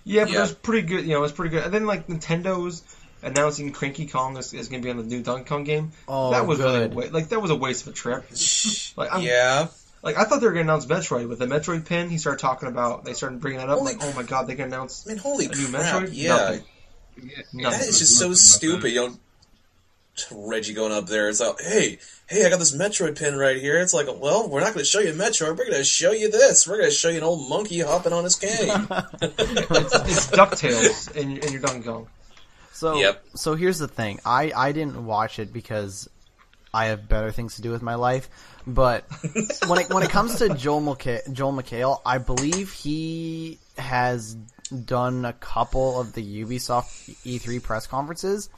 Yeah, but Yeah. it was pretty good. You know, it was pretty good. And then like Nintendo's announcing Cranky Kong is, is going to be on the new Donkey Kong game. Oh, that was really a good. wa- like that was a waste of a trip. Like I'm, yeah. Like I thought they were going to announce Metroid with the Metroid pin. He started talking about. They started bringing that up. Holy like, oh my god, they can announce I mean, holy a new crap, Metroid. yeah. Nothing. Yeah, That is just so stupid, you know. Reggie going up there. It's like, hey, hey, I got this Metroid pin right here. It's like, well, we're not going to show you Metroid. We're going to show you this. We're going to show you an old monkey hopping on his cane. It's Ducktales in, in your Donkey Kong. So Yep. so here's the thing. I I didn't watch it because I have better things to do with my life. But when it when it comes to Joel McHale, Joel McHale, I believe he has done a couple of the Ubisoft E3 press conferences,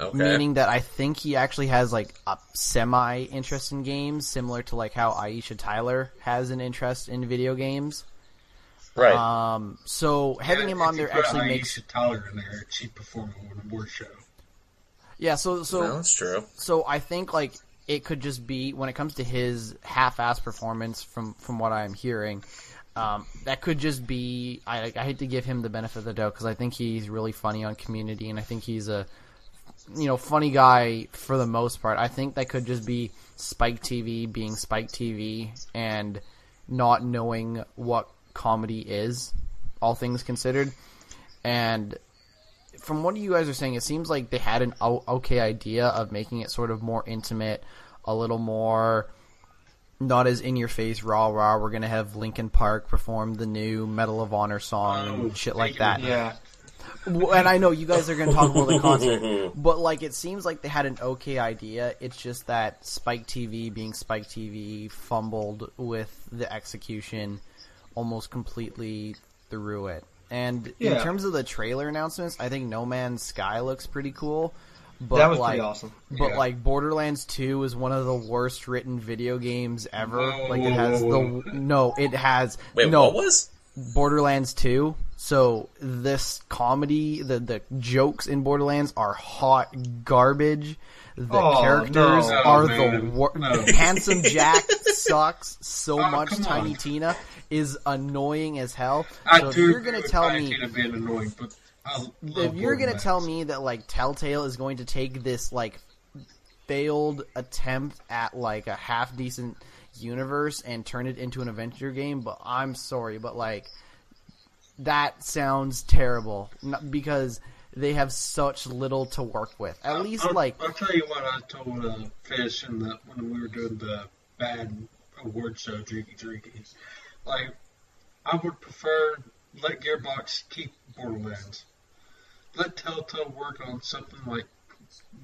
Okay. meaning that I think he actually has like a semi interest in games, similar to like how Aisha Tyler has an interest in video games. right. Um, so having him on there put actually Aisha makes Tyler in there. She'd perform on an award show. yeah. So so no, that's true. so I think like it could just be when it comes to his half-ass performance from from what I'm hearing. Um, that could just be. I, I hate to give him the benefit of the doubt because I think he's really funny on Community, and I think he's a, you know, funny guy for the most part. I think that could just be Spike TV being Spike TV and not knowing what comedy is, all things considered. And from what you guys are saying, it seems like they had an okay idea of making it sort of more intimate, a little more not as in your face, rah rah. We're gonna have Linkin Park perform the new Medal of Honor song Oh, and shit like that. Yeah. And I know you guys are gonna talk about the concert, but like it seems like they had an okay idea. It's just that Spike TV, being Spike TV, fumbled with the execution almost completely through it. And in terms of the trailer announcements, I think No Man's Sky looks pretty cool. But that was like, pretty awesome. but Yeah. like Borderlands 2 is one of the worst written video games ever. Whoa, like it has the no, it has Wait, no what was? Borderlands 2. So this comedy, the the jokes in Borderlands are hot garbage. The Oh, characters no. are Oh, the man. wor- No. handsome Jack sucks so Oh, much. Tiny on. Tina is annoying as hell. I so if you're gonna with tell Tiny me Tina being annoying, but I love if you're gonna tell me that like Telltale is going to take this like failed attempt at like a half decent universe and turn it into an adventure game, but I'm sorry, but like that sounds terrible because they have such little to work with. At least I'll, like I'll tell you what I told uh, Fish in the, when we were doing the bad award show, Dreaky Dreaky. Like, I would prefer let Gearbox keep Borderlands. Let Telltale work on something like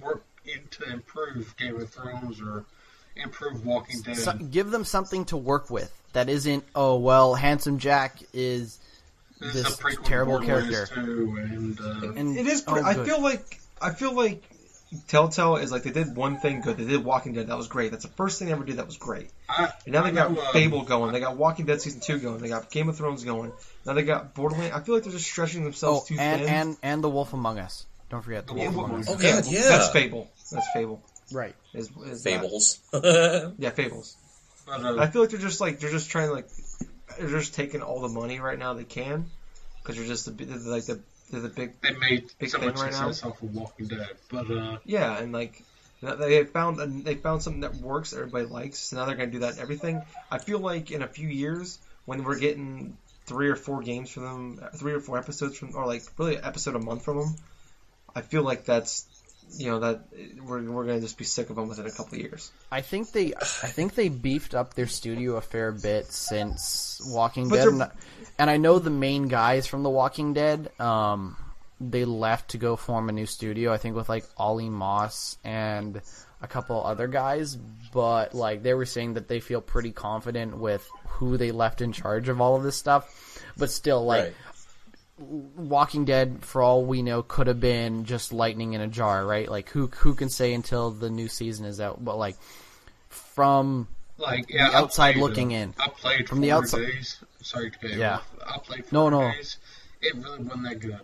work in to improve Game of Thrones or improve Walking Dead. so, give them something to work with that isn't oh well, handsome Jack is This this a terrible character. 2, and uh, And It is. oh, I good. feel like I feel like Telltale is like they did one thing good. They did Walking Dead. That was great. That's the first thing they ever did. That was great. I, And now they I got know, um, Fable going. They got Walking Dead season two going. They got Game of Thrones going. Now they got Borderlands. I feel like they're just stretching oh themselves too and thin. and and the Wolf Among Us. Don't forget the The Wolf Wolf Among Among Us. Us. Oh, God, yeah. That's Fable. That's Fable. Right. Is, is that. Fables. Yeah, Fables. But, I feel like they're just like they're just trying to like they're just taking all the money right now they can because they're just the, they're like the they're the big they made Big so thing much right now. off of Walking Dead, but uh, Yeah, and like they found they found something that works that everybody likes. So now they're gonna do that in everything. I feel like in a few years when we're getting three or four games from them, three or four episodes from, or like really an episode a month from them, I feel like that's you know that we're we're gonna just be sick of them within a couple of years. I think they, I think they beefed up their studio a fair bit since Walking But Dead, they're- and, and I know the main guys from The Walking Dead. Um, they left to go form a new studio. I think with like Olly Moss and a couple other guys, but like they were saying that they feel pretty confident with who they left in charge of all of this stuff. But still, like right. Walking Dead, for all we know, could have been just lightning in a jar, right? Like who who can say until the new season is out? But like from like yeah, The outside looking in. I played From the outside- days. Sorry to cut you Yeah. off. I played No, four no. days. It really wasn't that good.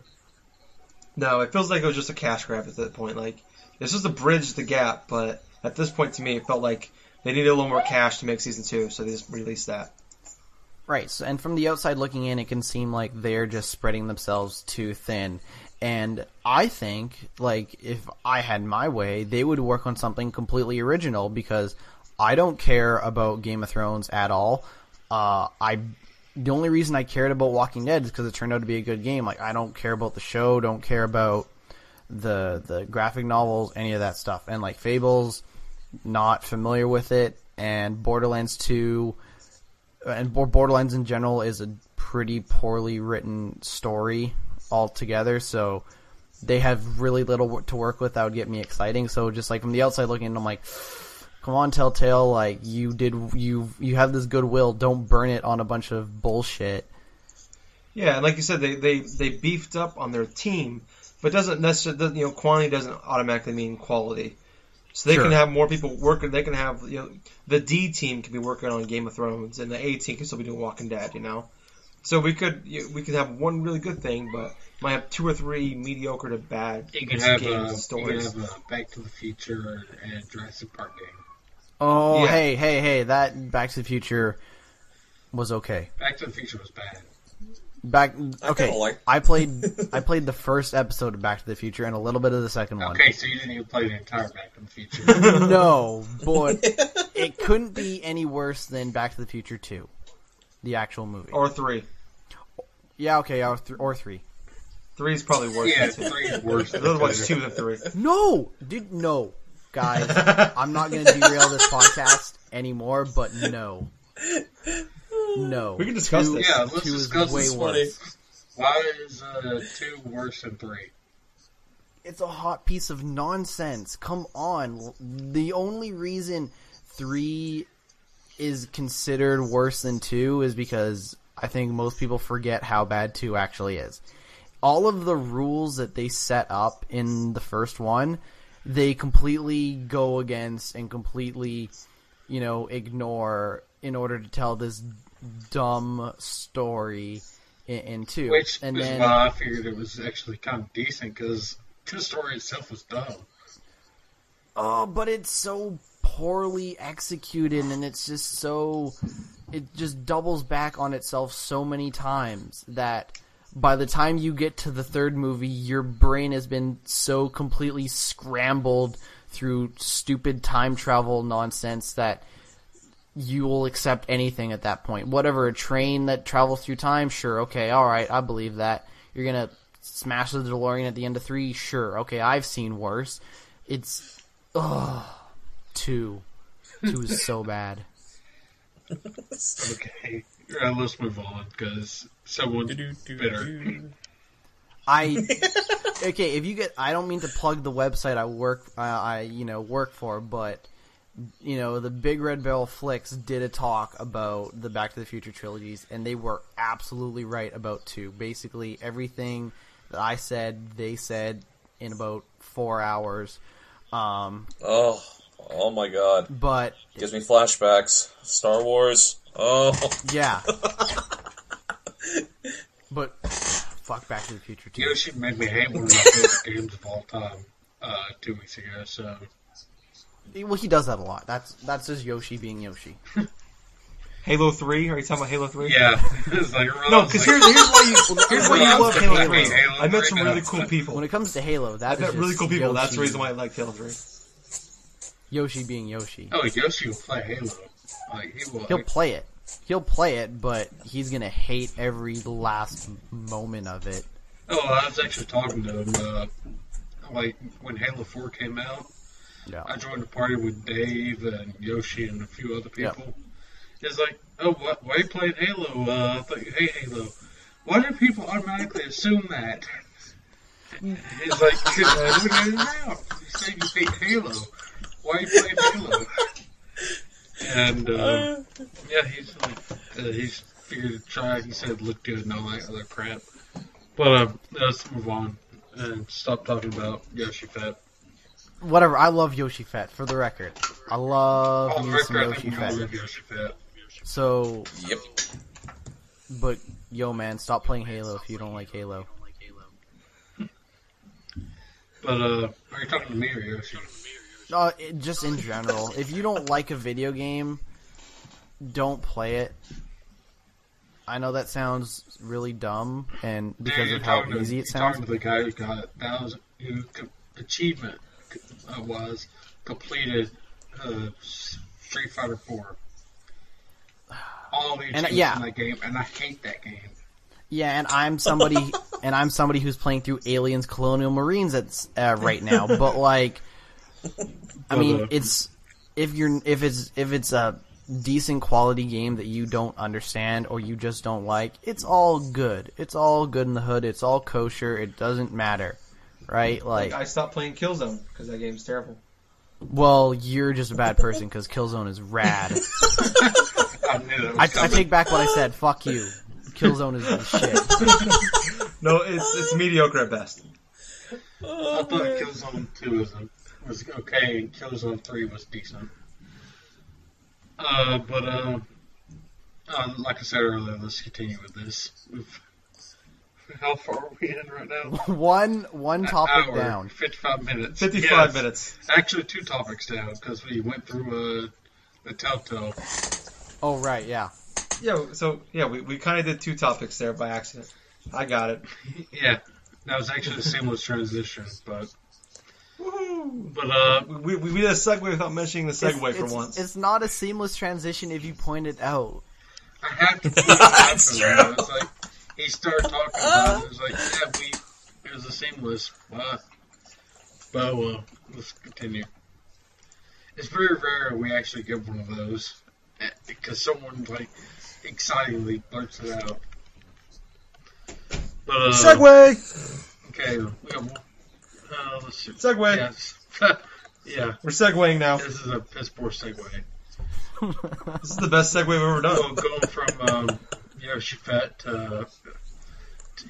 No, it feels like it was just a cash grab at that point. Like this was to bridge the gap, but at this point to me, it felt like they needed a little more cash to make season two, so they just released that. Right, so, and from the outside looking in, it can seem like they're just spreading themselves too thin. And I think, like, if I had my way, they would work on something completely original because I don't care about Game of Thrones at all. Uh, I the only reason I cared about Walking Dead is because it turned out to be a good game. Like, I don't care about the show, don't care about the the graphic novels, any of that stuff. And like Fables, not familiar with it, and Borderlands Two, and Bo- Borderlands in general is a pretty poorly written story altogether. So they have really little to work with that would get me exciting. So just like from the outside looking, in, I'm like, come on, Telltale, like you did, you you have this goodwill. Don't burn it on a bunch of bullshit. Yeah, and like you said, they, they, they beefed up on their team, but doesn't necessarily you know quantity doesn't automatically mean quality. So they Sure. can have more people working. They can have you know the D team can be working on Game of Thrones, and the A team can still be doing Walking Dead. You know, so we could you, we could have one really good thing, but might have two or three mediocre to bad You can have, games uh, and you can have uh, Back to the Future and Jurassic Park game. Oh, Yeah. hey, hey, hey! That Back to the Future was okay. Back to the Future was bad. Back, okay. kinda like- I played, I played the first episode of Back to the Future and a little bit of the second one. Okay, so you didn't even play the entire Back to the Future. No, but it couldn't be any worse than Back to the Future Two, the actual movie. or three. yeah, okay, or, th- or three. Three is probably worse yeah, than two. three is worse than Otherwise, two. two than three. No, dude, no, guys, I'm not going to derail this podcast anymore. But no, no, We can discuss Two- this. Yeah, let's two is discuss way this worse. Why is uh, two worse than three? It's a hot piece of nonsense. Come on. The only reason three is considered worse than two is because I think most people forget how bad two actually is. All of the rules that they set up in the first one, they completely go against and completely, you know, ignore in order to tell this dumb story in, in two. Which and is then why I figured it was actually kind of decent because two story itself was dumb. Oh, but it's so poorly executed and it's just so it just doubles back on itself so many times that by the time you get to the third movie your brain has been so completely scrambled through stupid time travel nonsense that you will accept anything at that point. Whatever a train that travels through time, sure, okay, all right, I believe that. You're gonna smash the DeLorean at the end of three, sure, okay, I've seen worse. It's ugh, two. Two is so bad. Okay, uh, let's move on because someone's bitter. I okay. If you get, I don't mean to plug the website I work, uh, I you know work for, but you know the Big Red Barrel Flicks did a talk about the Back to the Future trilogies, and they were absolutely right about two. Basically, everything that I said, they said in about four hours. Um, Oh, oh my god. but Gives me flashbacks. Star Wars. Oh. yeah, but fuck Back to the Future two. Yoshi made me hate one of my favorite games of all time uh, two weeks ago. So Well, he does that a lot. That's that's just Yoshi being Yoshi. Halo Three? Are you talking about Halo Three? yeah, it's like No, because here's, here's why you here's why you love I'm Halo Three. Halo I met some really cool people. When it comes to Halo, that I is met really just cool people. That's the reason why I like Halo Three. Yoshi being Yoshi. oh Yoshi will play Halo. Like he will. He'll play it. He'll play it, but he's gonna hate every last moment of it. Oh, I was actually talking to him. Uh, like when Halo Four came out, Yeah. I joined a party with Dave and Yoshi and a few other Yeah. people. It's like, oh, what? Why you playing Halo? Uh, I think, hey, Halo. Why do people automatically assume that? It's like, uh, look at it now. You say you hate Halo. Why you playing Halo? And uh, yeah, he's like, uh, he's figured to try. He said look looked good and all that other crap. But uh, let's move on and stop talking about Yoshi Fett. Whatever. I love Yoshi Fett. For the record, I love On me the some record, I Yoshi think we all Fett. Yoshi Fett. So, Yep. but yo, man, stop playing Halo if you don't like Halo. But uh, are you talking to me or Yoshi? Uh, it, just in general, if you don't like a video game, don't play it. I know that sounds really dumb, and because you're of how talking to- easy it you're sounds. talking to the guy who got thousand, who achievement uh, was completed uh, Street Fighter Four. All the And, uh, achievements yeah. in that game, and I hate that game. Yeah, and I'm somebody, and I'm somebody who's playing through Aliens Colonial Marines at uh, right now. But like, I mean, it's if you're if it's if it's a decent quality game that you don't understand or you just don't like, it's all good. It's all good in the hood. It's all kosher. It doesn't matter, right? Like, Like I stopped playing Killzone because that game's terrible. well, you're just a bad person because Killzone is rad. I knew I, I take back what I said. Fuck you. Killzone is the shit. No, it's it's mediocre at best. I thought Killzone 2 was, was okay and Killzone 3 was decent. Uh, but, uh, uh, like I said earlier, let's continue with this. We've, how far are we in right now? One one topic Hour, down. 55 minutes. Fifty-five Yes. minutes. Actually, two topics down because we went through a, the Telltale. Oh right, yeah. Yeah. So yeah, we, we kind of did two topics there by accident. I got it. Yeah, that was actually a seamless transition, but Woohoo! but uh, We, we, we did a segue without mentioning the segue it's, for it's- once. It's not a seamless transition if you point it out. I had to point it out that. It's like he started talking about it. It was like yeah, we it was a seamless. Uh, but well, let's continue. It's very rare we actually get one of those eh, because someone like excitingly blurts it out. But uh, Segue. Okay, we got more. Uh, let's see. Segue. Yes. yeah, We're segwaying now. this is a piss poor segue. This is the best segue we've ever Well, done. going from um, Yoshi Fett to, to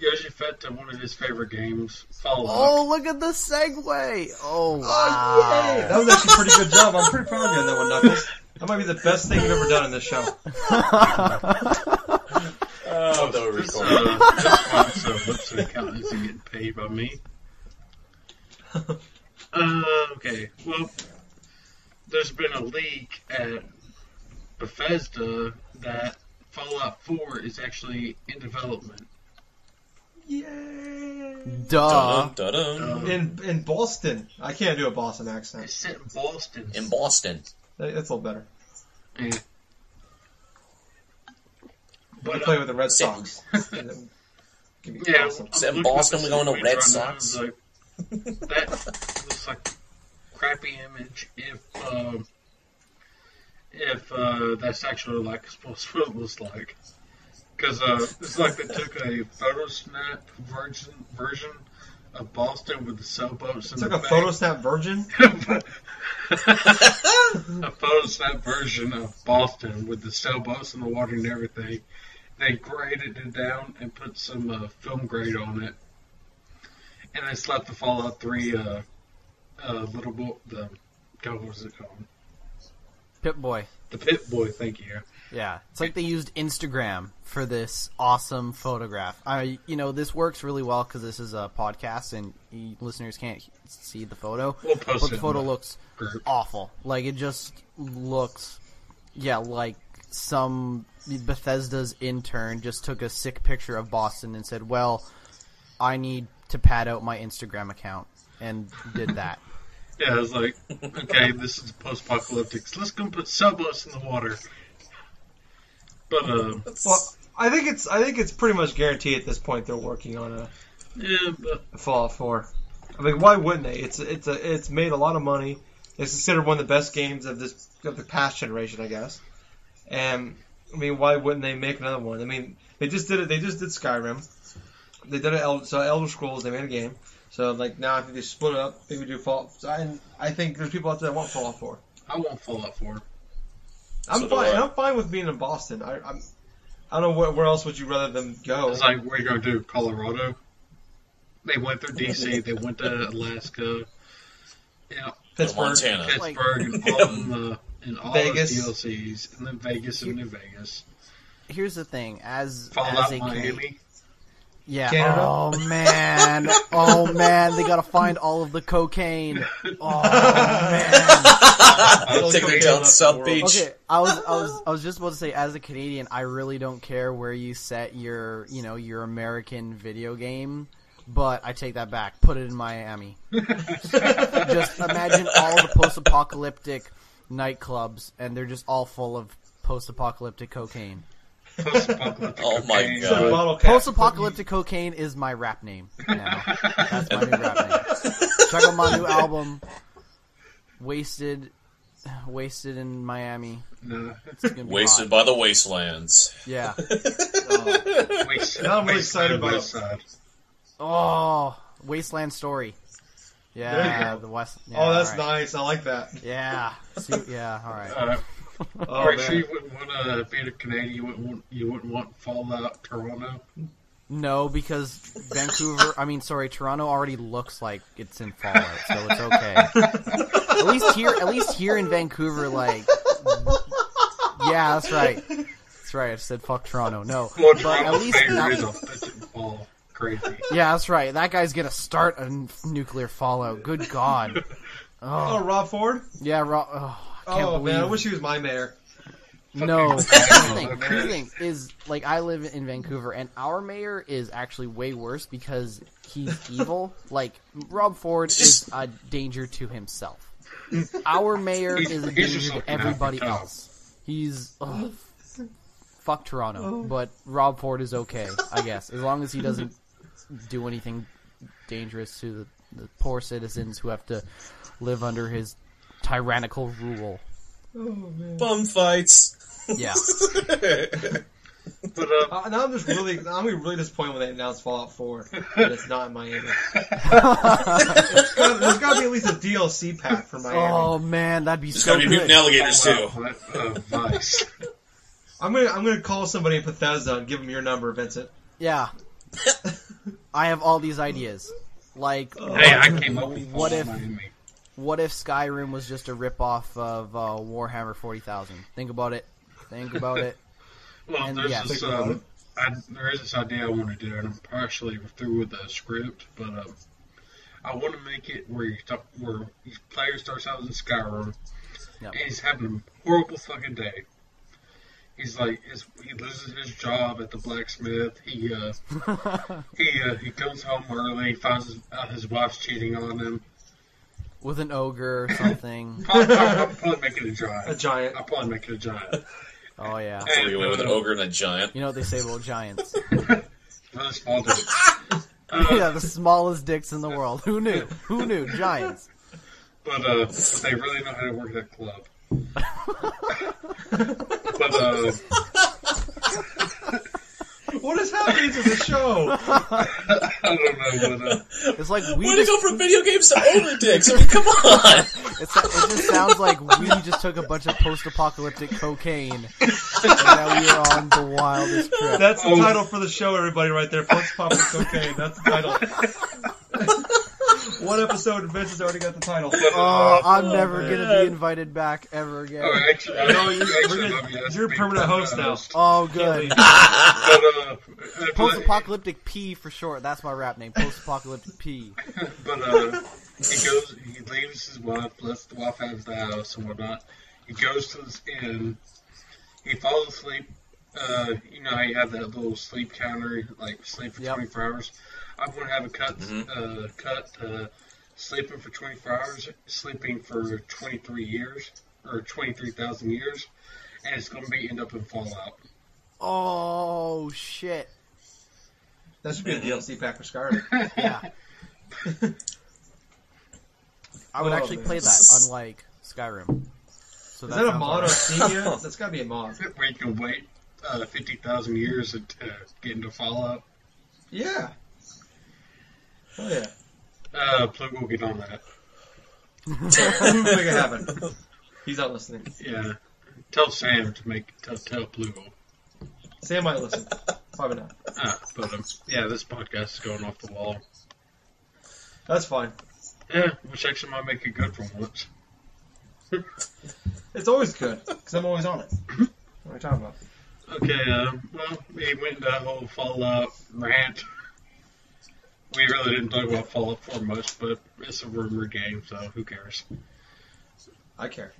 Yoshi Fett to one of his favorite games, Follow Oh, look at the segue! Oh wow! Oh, yay! That was actually a pretty good job. I'm pretty proud of you on that one, Knuckles. That might be the best thing you've ever done in this show. Oh, no This, recording. uh, this month's uh, lip sync account isn't getting paid by me. Uh, okay, well, there's been a leak at Bethesda that Fallout 4 is actually in development. Yay! Duh. Dun, dun, dun. Um, In in Boston, I can't do a Boston it's accent. set in Boston. In Boston. That- That's a little better. I But, play uh, with the Red Sim- Sox. And Give me Yeah, awesome. Is it I'm looking at Boston this we going to image Red right now, Sox? it's like, that looks like crappy image. If um, if uh, that's actually like supposed to what it looks like, because uh, it's like they took a photo snap version version of Boston with the sailboats It's like a the photo snap virgin. a photo snap version of Boston with the sailboats in the water and everything. They graded it down and put some uh, film grade on it, and they slapped the Fallout Three uh, uh, little boy. The God, what was it called? Pip Boy. The Pip Boy. Thank you. Yeah, it's like they used Instagram for this awesome photograph. I, you know, this works really well because this is a podcast and listeners can't see the photo. We'll post But the photo looks group. awful. Like it just looks, yeah, like some Bethesda's intern just took a sick picture of Boston and said, "Well, I need to pad out my Instagram account," and did that. Yeah, I was like, okay, this is post-apocalyptic. So let's go put sailboats in the water. But uh, Well, I think it's I think it's pretty much guaranteed at this point they're working on a yeah, but Fallout 4. I mean, why wouldn't they? It's it's a it's made a lot of money. It's considered one of the best games of this of the past generation, I guess. And I mean, why wouldn't they make another one? I mean, they just did it. They just did Skyrim. They did it. El- So Elder Scrolls, they made a game. So like now, I think they split up. They would do Fallout. So I, I think there's people out there that want Fallout 4. I want Fallout 4. I'm So fine. I. I'm fine with being in Boston. I, I'm. I don't know where, where else would you rather them go. It's like, what are you going to do? Colorado? They went through D.C., they went to Alaska, yeah, Pittsburgh. Montana. Pittsburgh, and all, in the, and all Vegas. those DLCs, and then Vegas and New Vegas. Here's the thing: as Fallout as a Miami. Yeah. Canada? Oh man. Oh man. They gotta find all of the cocaine. Oh man. It'll Taking down South. Beach. Okay. I was I was I was just about to say, as a Canadian, I really don't care where you set your you know your American video game. But I take that back. Put it in Miami. just imagine all the post-apocalyptic nightclubs, and they're just all full of post-apocalyptic cocaine. Post-apocalyptic Oh my cocaine. God. So. Post-apocalyptic cocaine is my rap name now. That's my new rap name. Check out my new album, Wasted, Wasted in Miami. No, It's gonna be Wasted hot. by the wastelands. Yeah. waste, Now I'm really excited about- West Oh, Wasteland Story. Yeah, the West. Yeah, oh, that's all right. nice. I like that. Yeah. See, yeah. All right. Uh, Oh, are you sure you wouldn't want to be a Canadian? You wouldn't want, you wouldn't want Fallout Toronto? No, because Vancouver. I mean, sorry, Toronto already looks like it's in Fallout, so it's okay. at least here, at least here in Vancouver, like, yeah, that's right. That's right. I said fuck Toronto. No, Well, but at least not... is a bitch crazy. yeah, that's right. That guy's gonna start a n- nuclear fallout. Good God. Oh, Oh, Rob Ford? yeah. Rob. oh, I can't Oh, believe. man. I wish he was my mayor. No, here's the thing. okay. Oh, here's the thing is like I live in Vancouver, and our mayor is actually way worse because he's evil. Like Rob Ford is a danger to himself. Our mayor He's- is a danger to everybody else. He's ugh, fuck Toronto, oh. but Rob Ford is okay, I guess, as long as he doesn't do anything dangerous to the, the poor citizens who have to live under his tyrannical rule. Bum fights. Yeah. But uh, Uh, now I'm just really, I'm gonna be really disappointed when they announce Fallout 4 and it's not in Miami. It's gotta- there's got to be at least a DLC pack for Miami. Oh man, that'd be There's so gotta be mutant alligators too. Fallout, uh, Vice. I'm gonna, I'm gonna call somebody in Bethesda and give them your number, Vincent. Yeah. I have all these ideas. Like, Hey, I came up with What if- Miami. What if Skyrim was just a ripoff of uh, Warhammer 40,000? Think about it. Think about it. Well, And there's yes. this, um, I, there is this idea I want to do, and I'm partially through with the script, but um, I want to make it where you where each player starts out in Skyrim, Yep. and he's having a horrible fucking day. He's like, his, he loses his job at the blacksmith. He uh, he uh, he comes home early, He finds his, out his wife's cheating on him. With an ogre or something. I'll, I'll, I'll probably make it a giant. A giant. I'll probably make it a giant. Oh, yeah. So you went with an ogre and a giant. You know what they say about giants? Really small dude. Uh, yeah, the smallest dicks in the world. Who knew? Who knew? Giants. But uh, but they really know how to work that club. but uh, What is happening to the show? I don't know. But uh, It's like we Way to just, go from video games to ogre dicks. I mean, come on. it's, it just sounds like we just took a bunch of post-apocalyptic cocaine and now we are on the wildest trip. That's the Oh. title for the show, everybody, right there. Post Popping Cocaine. That's the title. One episode, and Vincent's already got the title. Oh, I'm never man. gonna be invited back ever again. oh, actually, No, you- actually, we're gonna- let me ask you're a me permanent host the now. Oh, good. But uh, I feel like- Post-apocalyptic P for short. That's my rap name. Post-apocalyptic P. But uh, he goes, he leaves his wife, lets the wife out of the house and whatnot. He goes to this inn. He falls asleep. Uh, you know how you have that little sleep counter, like sleep for Yep. 24 hours. I'm going to have a cut, Mhm. uh, cut, uh, sleeping for 24 hours, sleeping for 23 years, or 23,000 years, and it's going to be end up in Fallout. Oh shit. That should be a DLC pack for Skyrim. Yeah. I would Oh, actually man. play that, unlike Skyrim. So Is that a sounds mod on alright. Steam yet? That's gotta be a mod. Where you can wait uh, 50,000 years to uh, get into Fallout. Yeah. Oh yeah. Uh, Plug will get on that. Make it happen. He's not listening. Yeah. Tell Sam to make tell tell Plugo. Sam might listen. Probably not. Ah, but um, yeah, this podcast is going off the wall. That's fine. Yeah, which actually might make it good for once. It's always good because I'm always on it. What are you talking about? Okay, uh, well, we went into that whole Fallout rant. We really didn't talk about Fallout 4 much, but it's a rumor game, so who cares? I care.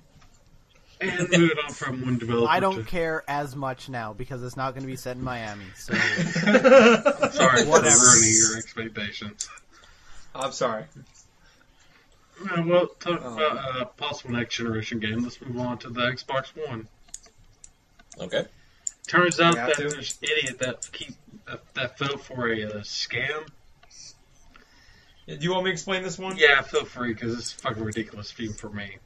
And moving on from one developer I don't to, care as much now because it's not going to be set in Miami. So Sorry for Whatever. ruining your expectations. I'm sorry. Uh, well, talk Oh. about a possible next generation game. Let's move on to the Xbox One. Okay. Turns out that to? there's an idiot that keep that, that fell for a uh, scam. Do you want me to explain this one? Yeah, feel free because it's fucking ridiculous even for me.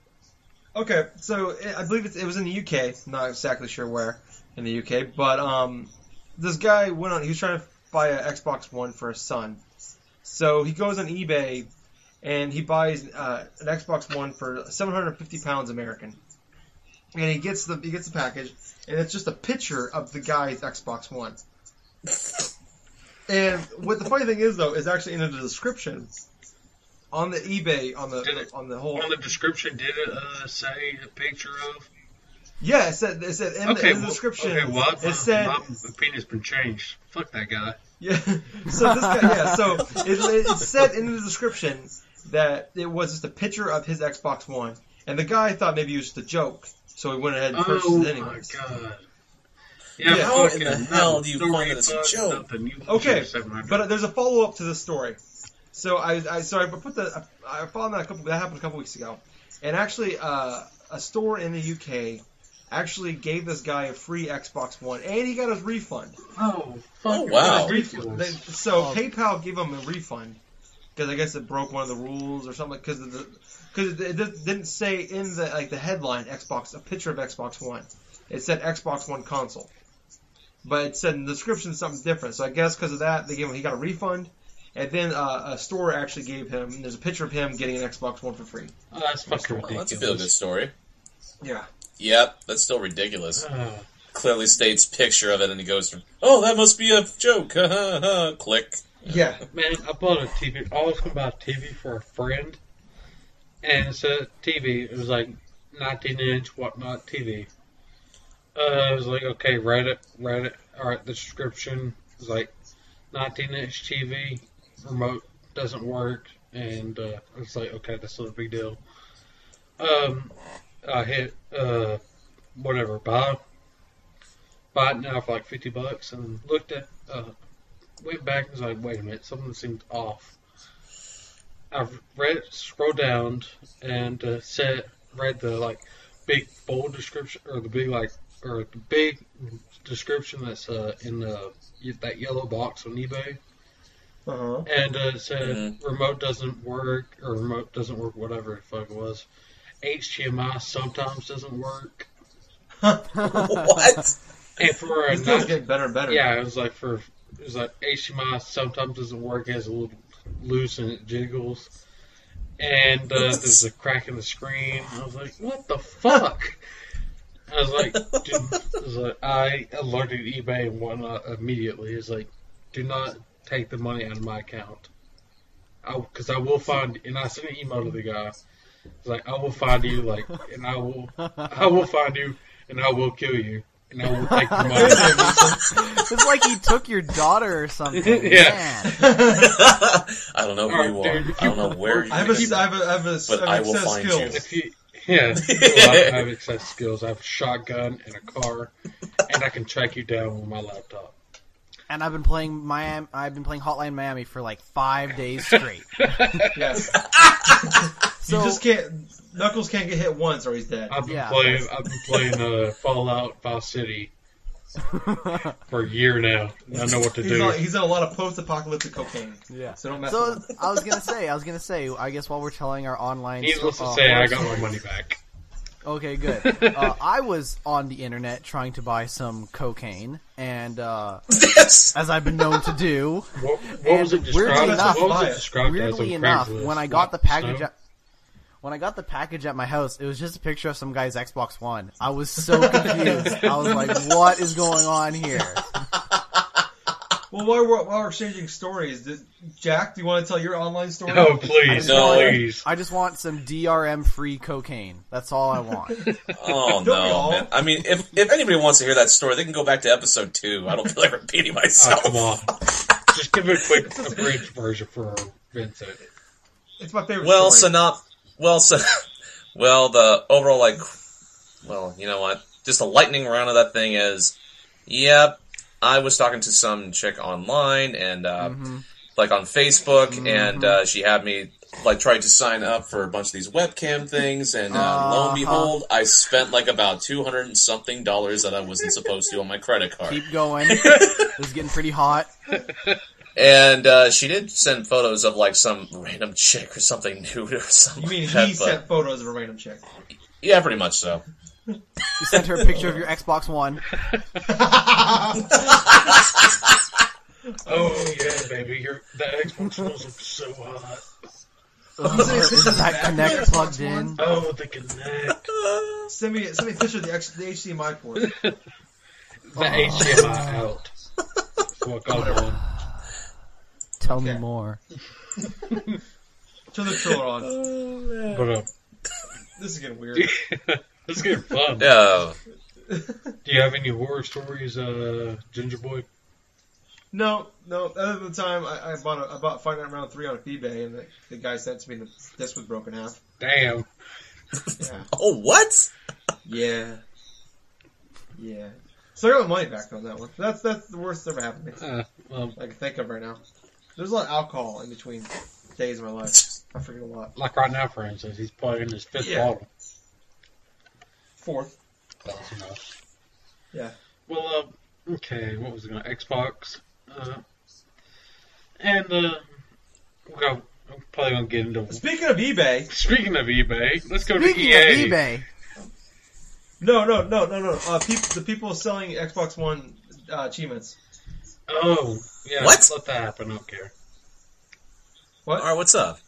Okay, so eh, I believe it was in the UK. Not exactly sure where in the UK, but um, this guy went on. He was trying to buy an Xbox One for his son, so he goes on eBay and he buys uh, an Xbox One for 750 pounds American, and he gets the he gets the package, and it's just a picture of the guy's Xbox One. And what the funny thing is though is actually in the description on the eBay on the it- on the whole On the description, did it uh, say a picture of? Yeah, it said it said in, the, in the description. Okay, well, it said my opinion's been changed. Fuck that guy. yeah. So this guy yeah. So it, it said in the description that it was just a picture of his Xbox One, and the guy thought maybe it was just a joke, so he went ahead and purchased Oh it anyways. Oh my god. Yeah, Yeah. How in the hell do you story find that it's a joke? You Okay, should 700. but there's a follow up to this story. So I, I so I put the I found that a couple that happened a couple weeks ago, and actually uh, a store in the UK actually gave this guy a free Xbox One, and he got his refund. oh, fuck Oh, wow. They- so Oh. PayPal gave him a refund because I guess it broke one of the rules or something. Because the because it di- didn't say in the like the headline Xbox a picture of Xbox One. It said Xbox One console, but it said in the description something different. So I guess because of that they gave him he got a refund. And then uh, a store actually gave him. There's a picture of him getting an Xbox One for free. Oh, that's fucking Well, ridiculous. that's a feel good story. Yeah. Yep, that's still ridiculous. Uh, Clearly states picture of it, and he goes, "Oh, that must be a joke." Click. Yeah. man, I bought a TV. I was going to buy a TV for a friend, and it's a TV. It was like 19 inch whatnot TV. Uh, I was like, okay, read it, read it. All right, the description was like 19 inch TV, remote doesn't work, and uh, I was like, okay, that's not a big deal. Um, I hit uh, whatever buy, buy it now for like 50 bucks, and looked at uh, went back and was like, wait a minute, something seemed off. I've read, scrolled down, and uh, said, read the like big bold description or the big like or the big description that's uh, in the that yellow box on eBay, Uh huh. and uh, it said remote doesn't work or remote doesn't work, whatever the fuck it was. HDMI sometimes doesn't work, what? and for a These deals get better and better. Yeah, it was like for it was like HDMI sometimes doesn't work as a little loose and it jiggles. And uh, there's a crack in the screen. I was like, what the fuck? I was like, dude, I, was like, I alerted eBay and whatnot immediately. It's like, do not take the money out of my account. Because I, will find, and I sent an email to the guy. It's like, I will find you, like, and I will, I will find you, and I will kill you, and I will take the money. It's like he took your daughter or something. Yeah. Man. I don't know who you are. I don't know where you I have a, I have a, I have a, But I I will access find you. skills. If you, yeah, well, I have access skills. I have a shotgun and a car, and I can track you down with my laptop. And I've been playing Miami. I've been playing Hotline Miami for like five days straight. Yes. So you just can't. Knuckles can't get hit once or he's dead. I've been Yeah. playing. I've been playing uh, Fallout Vice City for a year now. I know what to He's do. on, he's on a lot of post-apocalyptic cocaine. yeah. So don't mess So with. I was gonna say, I was gonna say, I guess while we're telling our online, Needless sto- to uh, say, I got my money back. Okay, good. Uh, I was on the internet trying to buy some cocaine, and uh, Yes. as I've been known to do, What, what was it And described? weirdly as? enough- it described as weirdly enough, when I got the package, at, when I got the package at my house, it was just a picture of some guy's Xbox One. I was so confused. I was like, "What is going on here?" Well, while we're, while we're exchanging stories, did, Jack, do you want to tell your online story? No, please, No. please. I just want some DRM-free cocaine. That's all I want. Oh no, man. I mean, if if anybody wants to hear that story, they can go back to episode two. I don't feel like repeating Oh, myself. come on. Just give it a quick abridged version for Vincent. It's my favorite Well, story. not. Well, so, well, the overall like, well, you know what? Just a lightning round of that thing is, yep. I was talking to some chick online and uh, Mhm. like on Facebook, and uh, she had me like tried to sign up for a bunch of these webcam things, and uh, lo Uh-huh. and behold, I spent like about two hundred and something dollars that I wasn't supposed to on my credit card. Keep going. this is getting pretty hot. And uh, she did send photos of like some random chick or something nude or something. You mean like that, he but- sent photos of a random chick? Yeah, pretty much so. You sent her a picture of your Xbox One. Oh yeah, baby, your the Xbox Ones look so hot. Is that Kinect plugged in? Oh, the Kinect, Send me send me a picture of the, X, the HDMI port. the HDMI out. What goes on. Tell me more. Turn the trailer on. But uh, This is getting weird. it's getting fun. Yeah. Do you have any horror stories, uh, Ginger Boy? No, no. Other than the time I, I bought a, I bought Fight Night Round Three on eBay, and the, the guy sent to me and the disc was broken half. Damn. Yeah, Oh, what? yeah, yeah. So I got my money back on that one. That's that's the worst that ever happened to me. Uh, well, I can think of right now. There's a lot of alcohol in between days of my life. I forget a lot. like right now, for instance, he's playing his fifth Yeah. bottle. Fourth. That's enough. Yeah. Well, uh, okay, what was it going to Xbox? Uh, and, uh, we'll go, I'm probably going to get into. Speaking of eBay, Speaking of eBay, let's go Speaking to of eBay, no, no, no, no, no. Uh, peop the people selling Xbox One uh, achievements. Oh, yeah, What? let that happen, I don't care. What? All right, what's up?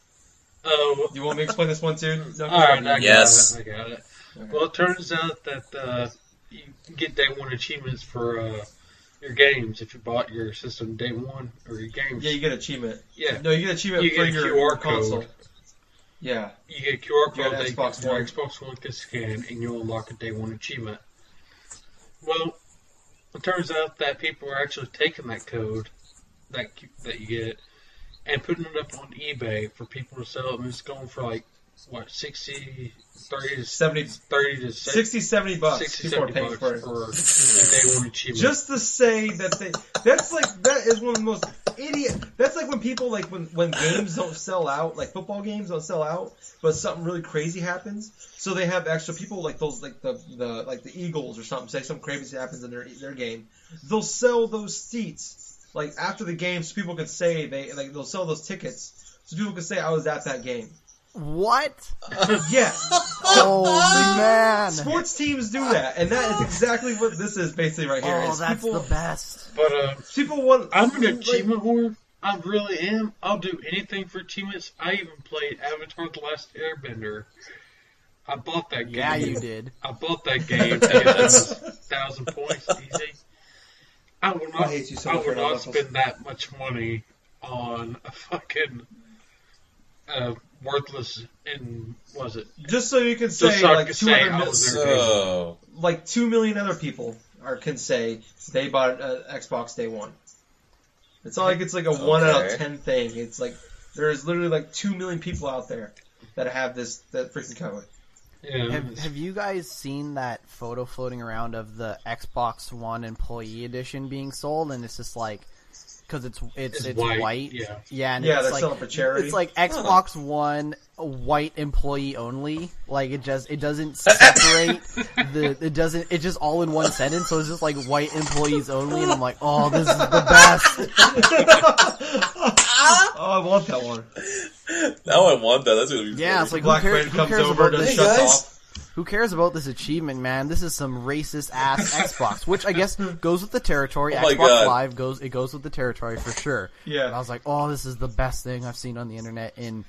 Oh, You want me to explain this one too? No, alright, I Yes. got it, I got it. Well, it turns out that, uh, you get day one achievements for, uh, your games if you bought your system day one, or your games. Yeah, you get achievement. Yeah. No, you get achievement You for get your, QR console. code. Yeah. You get a QR code that Xbox One. Xbox One can scan, and you'll unlock a day one achievement. Well, it turns out that people are actually taking that code that that you get and putting it up on eBay for people to sell it, and it's going for like what 60, 30 to 70, 30 to 60, 70 bucks. 60, people are 70 paying bucks for it. for day achievement. Just to say that they, that's like, that is one of the most idiot, that's like when people, like when, when games don't sell out, like football games don't sell out, but something really crazy happens, so they have extra people like those, like the, the, like the Eagles or something, say something crazy happens in their, their game, they'll sell those seats, like after the game so people can say they, like they'll sell those tickets, so people can say I was at that game. What? yeah. Oh man! Sports teams do that, and that is exactly what this is basically right here. Oh, is that's people, the best. but uh, people want. I'm an like, achievement whore. I really am. I'll do anything for achievements. I even played Avatar: The Last Airbender. I bought that game. Yeah, you did. I bought that game to get those thousand points easy. I would not. I hate you so I much would not spend that much money on a fucking uh, worthless. And was it? Just so you can say so like can two say hundred I mil- So, like two million other people are can say they bought an Xbox day one. It's not like it's like a one out of ten thing. It's like there's literally like two million people out there that have this that freaking code. Yeah. Have, have you guys seen that photo floating around of the Xbox One Employee Edition being sold? And it's just like, because it's it's It's it's, white, white. yeah. yeah, and Yeah, it's they're like, selling for charity. It's like Xbox One white employee only. Like it just it doesn't separate the it doesn't it just all in one sentence. So it's just like white employees only, and I'm like, oh, this is the best. oh, I want that one. now I want that. That's gonna be Yeah, funny. it's like Black who, cares, Friend who comes over about this? Hey, shuts guys. off. Who cares about this achievement, man? This is some racist ass Xbox, which I guess goes with the territory. Oh Xbox God. Live goes it goes with the territory for sure. Yeah. And I was like, oh, this is the best thing I've seen on the internet in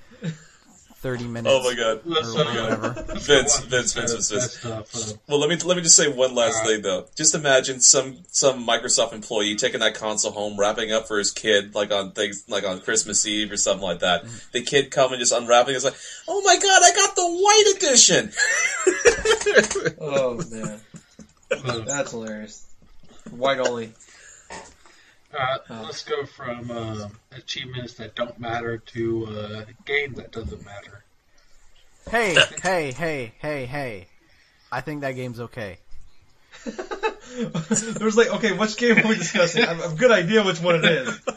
thirty minutes. Oh my god. Let's, or uh, whatever. let's Vince, Vince, Vince, Vince, Vince. uh, Well, let me let me just say one last Alright. thing though. Just imagine some some Microsoft employee taking that console home, wrapping up for his kid, like on things like on Christmas Eve or something like that. The kid coming just unwrapping, it's like, oh my god, I got the white edition. Oh man, uh, that's hilarious. White only. Alright, Oh. let's go from uh, achievements that don't matter to uh, a game that doesn't matter. Hey, hey, hey, hey, hey! I think that game's okay. There's like, okay, which game are we discussing? I have a good idea which one it is.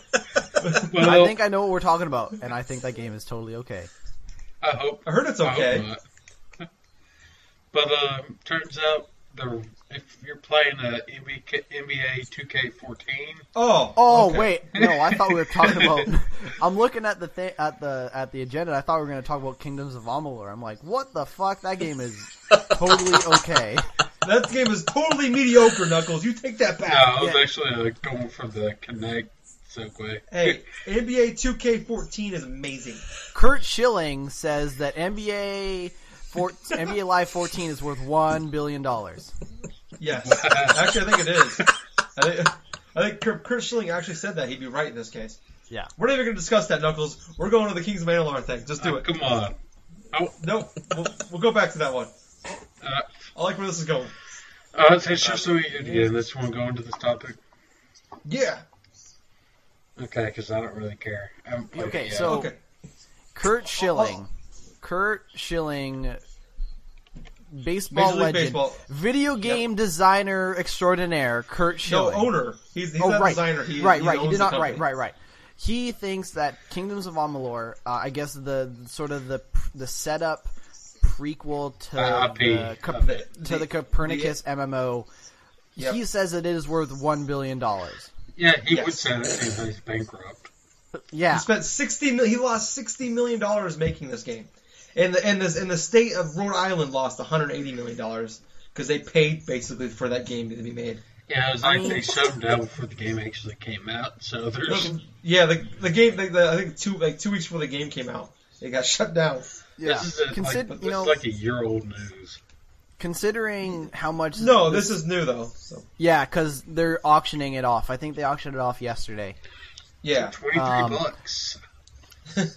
Well, I think I know what we're talking about, and I think that game is totally okay. I hope. I heard it's I okay. but um, turns out the if you're playing a NBA, NBA 2K14, Oh. Oh okay. wait, no, I thought we were talking about. I'm looking at the thing at the at the agenda. I thought we were going to talk about Kingdoms of Amalur. I'm like, what the fuck? That game is totally okay. That game is totally mediocre, Knuckles. You take that back. no, back. I was yeah. actually uh, going for the Kinect segue. Hey, NBA 2K14 is amazing. Curt Schilling says that NBA four, NBA Live 14 is worth one billion dollars. Yes. Actually, I think it is. I think, I think Curt, Curt Schilling actually said that. He'd be right in this case. Yeah. We're not even going to discuss that, Knuckles. We're going to the Kings of Mandalore thing. Just do Uh, it. Come on. Oh, Nope. We'll, we'll go back to that one. uh, I like where this is going. uh, it's, it's just so easy to get this one going to this topic. Yeah. Okay, because I don't really care. I haven't Okay, it so- Okay. Curt Schilling, Curt Schilling, baseball Major League legend, Baseball. video game designer extraordinaire. Curt No, owner. He's, he's oh, not right. a designer. He, right, he right. He did not. Right, company. right, right. He thinks that Kingdoms of Amalur, uh, I guess the sort of the the setup prequel to Uh, IP the, Cop- of it. to the Copernicus MMO. Yep. He says it is worth one billion dollars. Yeah, he Yes. would say that he's bankrupt. Yeah, He spent sixty. He lost sixty million dollars making this game, and the and this and the state of Rhode Island lost one hundred eighty million dollars because they paid basically for that game to be made. Yeah, it was like they shut him down before the game actually came out. So there's Yeah, the the game. The, the, I think two like two weeks before the game came out, it got shut down. yeah. this is a, Consid- like, you know, is like a year old news. considering how much. No, this is new though. So yeah, because they're auctioning it off. I think they auctioned it off yesterday. yeah, Twenty three Um, bucks.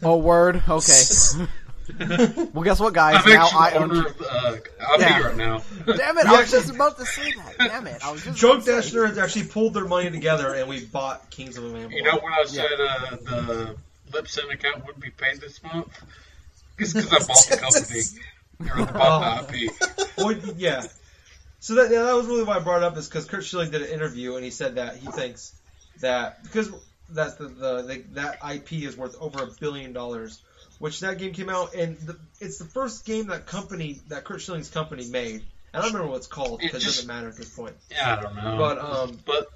Oh, word. Okay. well, guess what, guys? I'm Now I own. owner of uh, I'll Yeah. be right now. Damn it! I was just about to say that. Damn it! I was just. Drunk about to Dash. Nerds actually pulled their money together and we bought Kings of Mandalore. You know when I Yeah. said uh, the Libsyn account wouldn't be paid this month? It's because I bought the company. Or I bought the IP. Well, yeah. So that yeah, that was really why I brought it up is because Curt Schilling did an interview and he said that he thinks that because that's the, the, the that IP is worth over a billion dollars, which that game came out and the, it's the first game that company that Curt Schilling's company made. And I don't remember what it's called It because it just- doesn't matter at this point. Yeah, I don't know. But um, But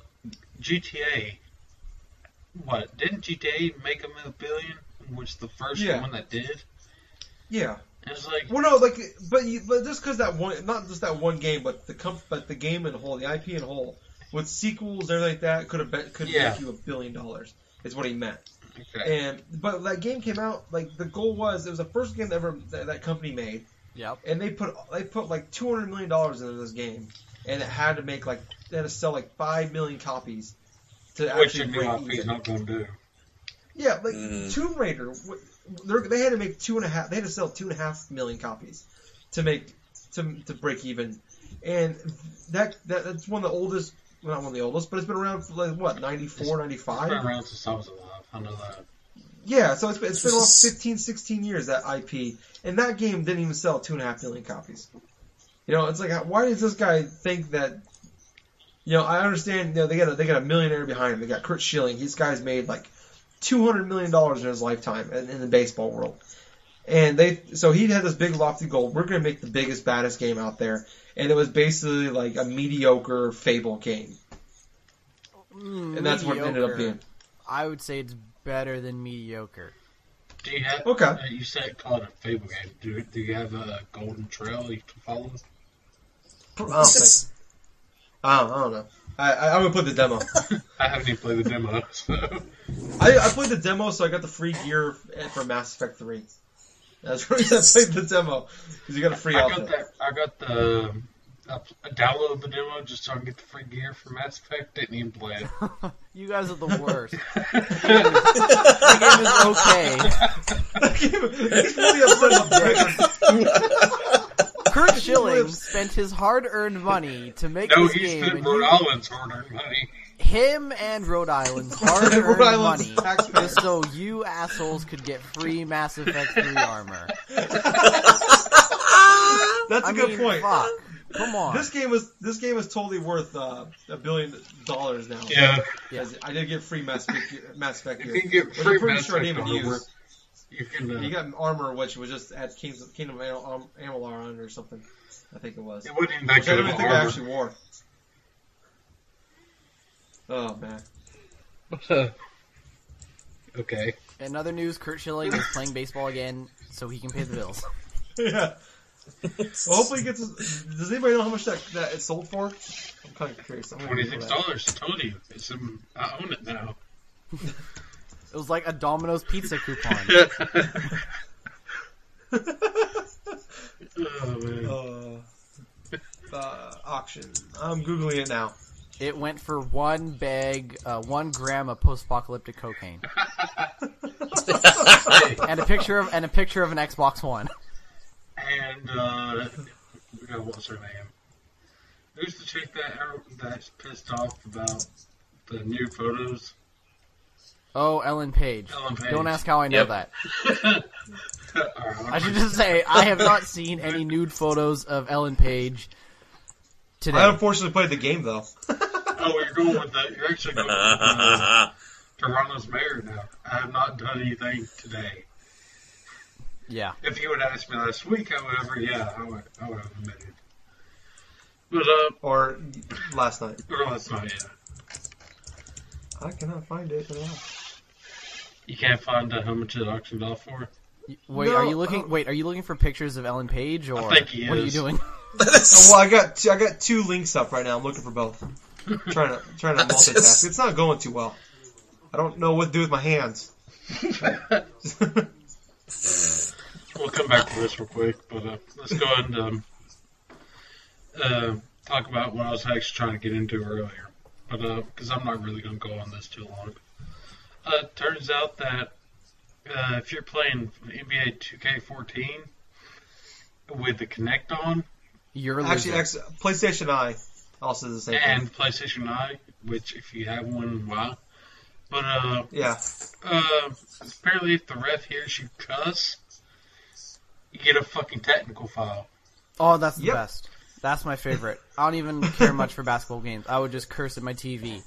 GTA, what didn't GTA make them a billion? Which the first Yeah. one that did. yeah. It's like Well, no, like, but you, but just because that one, not just that one game, but the comp, but the game in whole, the IP in whole, with sequels, everything like that, could have been, could Yeah. make you a billion dollars. Is what he meant. Okay. And but that game came out like the goal was it was the first game that ever that, that company made, Yep. and they put they put like two hundred million dollars into this game, and it had to make like they had to sell like five million copies to which actually new break IP is even. not going to do. Yeah, like Mhm. Tomb Raider, they're- they had to make two and a half. They had to sell two and a half million copies to make to to break even, and that, that that's one of the oldest. Well, not one of the oldest, but it's been around for like what 94, 95? It's been around since I was alive. I know that. Yeah, so it's been, it's been around 15, 16 years that IP, and that game didn't even sell two and a half million copies. You know, it's like why does this guy think that? You know, I understand. You know, they got a, they got a millionaire behind him. They got Curt Schilling. These guys made like two hundred million dollars in his lifetime in, in the baseball world, and they so he had this big lofty goal. We're gonna make the biggest, baddest game out there, and it was basically like a mediocre Fable game, and that's what it ended up being. I would say it's better than mediocre. Do you have? Okay. Uh, you said call it a Fable game. Do Do you have a golden trail you can follow? I don't think. I don't, I don't know. I, I, I'm gonna put the demo. I haven't even played the demo, so I, I played the demo, so I got the free gear for Mass Effect 3. That's the reason I played the demo, because you got a free I got that. I got the. I I downloaded the demo just so I can get the free gear for Mass Effect. Didn't even play it. You guys are the worst. the game is okay. He's really upset about that. Curt Schilling spent his hard-earned money to make no, this he game, spent Rhode Island's hard-earned money. him and Rhode Island's hard-earned Rhode Island's money, taxpayers. just so you assholes could get free Mass Effect 3 armor. That's a I good mean, point. fuck. Come on. This game was this game is totally worth uh, a billion dollars now. Yeah, Yeah. I did get free Mass Effect, Mass Effect you gear. can get Which free I'm pretty Mass sure I Effect didn't even armor. use. You can. Uh, You got armor, which was just at King's, Kingdom of Am- Am- Amalur on or something. I think it was. it wasn't even that Which I don't of even think I actually wore. Oh man. okay. In other news, Curt Schilling is playing baseball again, so he can pay the bills. yeah. Well, hopefully he gets. His, does anybody know how much that that it sold for? I'm kind of curious. I'm gonna Twenty Google six that. dollars. I told you. It's um, I own it now. It was like a Domino's pizza coupon. Oh man. Uh, uh, auction. I'm googling it now. It went for one bag, uh, one gram of post-apocalyptic cocaine, and a picture of and a picture of an Xbox One. And uh, what's her name? Who's the chick that that's pissed off about the new photos? Oh, Ellen Page. Ellen Page. Don't ask how I know Yep. that. All right, I should just say I have not seen any nude photos of Ellen Page today. I unfortunately played the game though. Oh, you're going with the. You're actually going with uh, Toronto's mayor now. I have not done anything today. Yeah. If you would ask me last week, however, yeah, I would, I would have admitted. But uh, Or last night. or last night, yeah. I cannot find it at all. You can't find uh, how much it auctioned off for. Wait, No, are you looking? uh, Wait, are you looking for pictures of Ellen Page, or think he what are you doing? Oh, well, I got two, I got two links up right now. I'm looking for both. trying to trying to multitask. just- It's not going too well. I don't know what to do with my hands. We'll come back to this real quick, but uh, let's go ahead and um, uh, talk about what I was actually trying to get into earlier. But because I'm not really going to go on this too long. Uh, it turns out that uh, if you're playing NBA 2K14 with the Kinect on You're a Actually, loser. X, PlayStation Eye also the same and thing. PlayStation Eye, which if you have one, wow. But uh, Yeah. uh, apparently, if the ref hears you cuss, you get a fucking technical foul. oh, that's the Yep. best. That's my favorite. I don't even care much for basketball games. I would just curse at my TV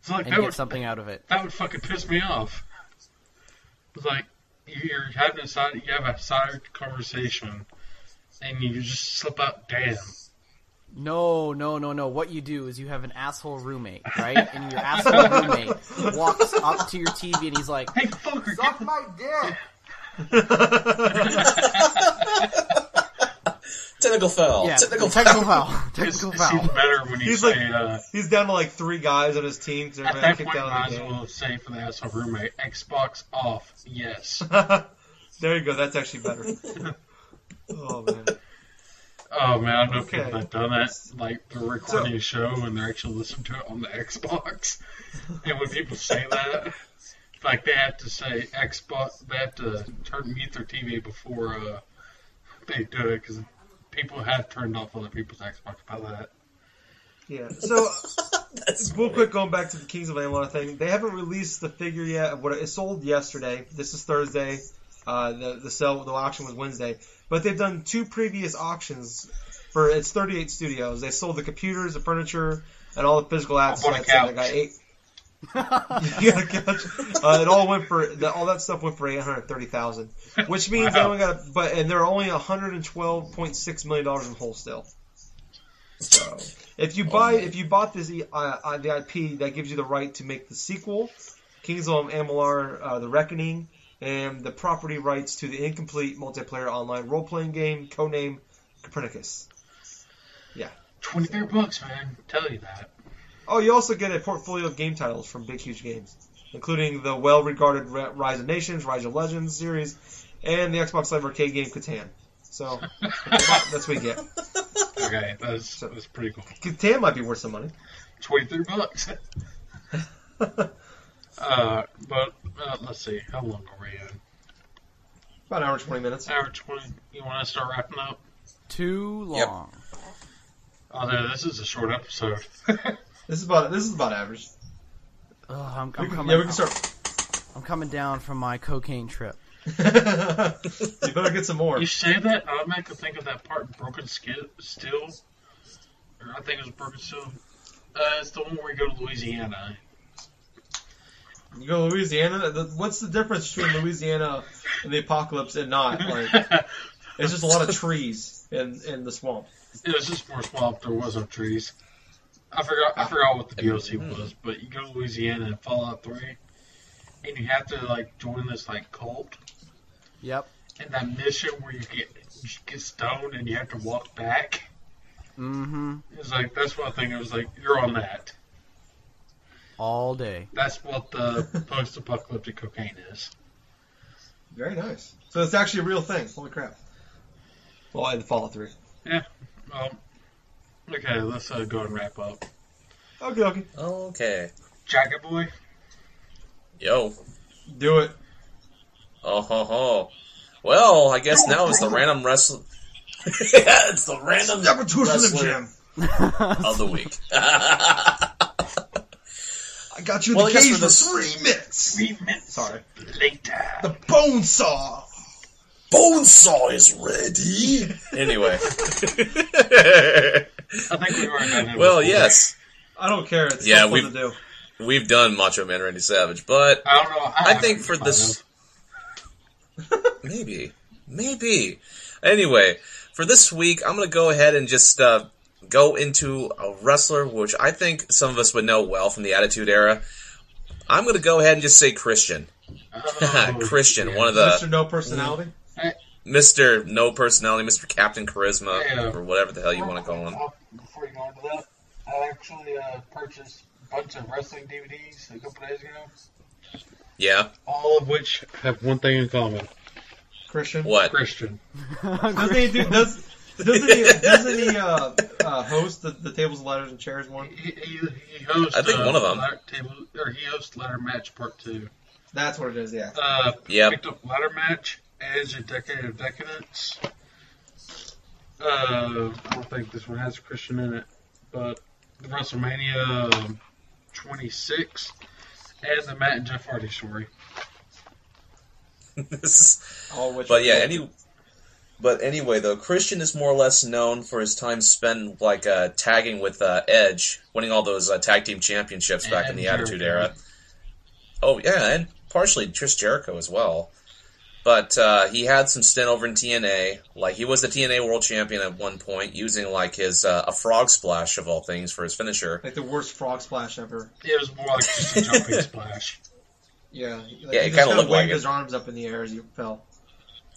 It's like and get would, something out of it. that would fucking piss me off. It's like you're having a side, you have a side conversation, and you just slip out, "Damn." No, no, no, no. What you do is you have an asshole roommate, right? And your asshole roommate walks up to your TV and he's like, Hey, fucker, "Suck get the my dick." Technical foul. Yeah, Technical technical foul. foul. Technical it seems foul. better when you He's say, like- uh, He's down to like three guys on his team because at they're that kicked point, out might of as the game. well say for the asshole roommate, Xbox off, yes. there you go. That's actually better. oh man. Oh man, I know Okay. people that done that. Like they're recording a show and they're actually listening to it on the Xbox. and when people say that, like they have to say Xbox, they have to turn mute their TV before uh, they do it because people have turned off other people's Xbox by that. Yeah. So That's real quick, going back to the Kings of Amalur thing, they haven't released the figure yet of what it, it sold yesterday. This is Thursday. Uh, the the sell the auction was Wednesday, but they've done two previous auctions for it's 38 studios. They sold the computers, the furniture, and all the physical I bought a assets. and They got eight. You got a couch. Uh, it all went for the, all that stuff went for eight hundred thirty thousand, which means they only got but and they're only one hundred and twelve point six million dollars in wholesale. So if you buy if you bought this uh, uh, the IP, that gives you the right to make the sequel, Kings of Amalur: uh, The Reckoning, and the property rights to the incomplete multiplayer online role playing game codename Copernicus. Yeah. Twenty three bucks, man. Tell you that. Oh, you also get a portfolio of game titles from Big Huge Games, including the well-regarded Rise of Nations, Rise of Legends series, and the Xbox Live Arcade game Catan. So that's what you get. Okay, that's that's pretty cool. Catan might be worth some money. Twenty three bucks. uh, but uh, let's see, how long are we in? About an hour twenty minutes. Hour twenty. You want to start wrapping up? Too Yep. long. Oh, no, this is a short episode. This is about this is about average. Ugh, I'm, I'm can- coming. yeah, we can start. I'm coming down from my cocaine trip. you better get some more. You say that, I automatically think of that part in Broken Ski- Steel. Or I think it was Broken Steel. Uh, it's the one where we go to Louisiana. You go to Louisiana. What's the difference between Louisiana and the apocalypse and not? Like, it's just a lot of trees in in the swamp. It was just more swamp. There was no trees. I forgot. I forgot what the DLC was, but you go to Louisiana in Fallout Three, and you have to like join this like cult. Yep. And that mission where you get you get stoned and you have to walk back. Mm-hmm. It's like that's one thing. It was like you're on that. All day. That's what the post-apocalyptic cocaine is. Very nice. So it's actually a real thing. Holy crap! Well, i had in Fallout Three. Um, okay, let's uh, go and wrap up. Okay, okay. Okay. Jacket Boy. Yo. Do it. Oh ho ho. Well, I guess now it's the random wrestler. yeah, it's the random Never wrestler Slim of the week. I got you Well, I the guess cage for for three minutes. Three minutes Sorry. later. The bone saw. Bonesaw is ready. anyway. I think we've done well, yes, I don't care. It's Yeah, yeah, we've- to do. we've done Macho Man Randy Savage, but I don't know. I, I think for this, maybe, maybe. Anyway, for this week, I'm gonna go ahead and just uh, go into a wrestler, which I think some of us would know well from the Attitude Era. I'm gonna go ahead and just say Christian, Oh, Christian, yeah. one of the Mr. No personality. Mister No Personality, Mister Captain Charisma, Yeah. or whatever the hell you want to call him. Before you go into that, I actually uh, purchased a bunch of wrestling DVDs a couple days ago, Yeah, all of which have one thing in common: Christian. what? Christian. Doesn't he do? Does, doesn't he? Doesn't he uh, uh, host the, the tables, ladders, and chairs one? He, he, he hosts. I think uh, one of them. Ladder table, or he hosts ladder match part two. That's what it is. Yeah. Uh, Yep. picked up ladder match Edge, a decade of decadence. Uh, I don't think this one has Christian in it, but the WrestleMania um, 26 and the Matt and Jeff Hardy story. This is- All which. But yeah, any. But anyway, though, Christian is more or less known for his time spent like uh, tagging with uh, Edge, winning all those uh, tag team championships back in And the Attitude Era. Oh yeah, and partially Chris Jericho as well. But uh, he had some stint over in TNA. Like he was the TNA World Champion at one point, using like his uh, a frog splash of all things for his finisher. Like the worst frog splash ever. It was more like just a jumping splash. Yeah. Like, Yeah, he it kinda kinda looked like waved it. his arms up in the air as he fell.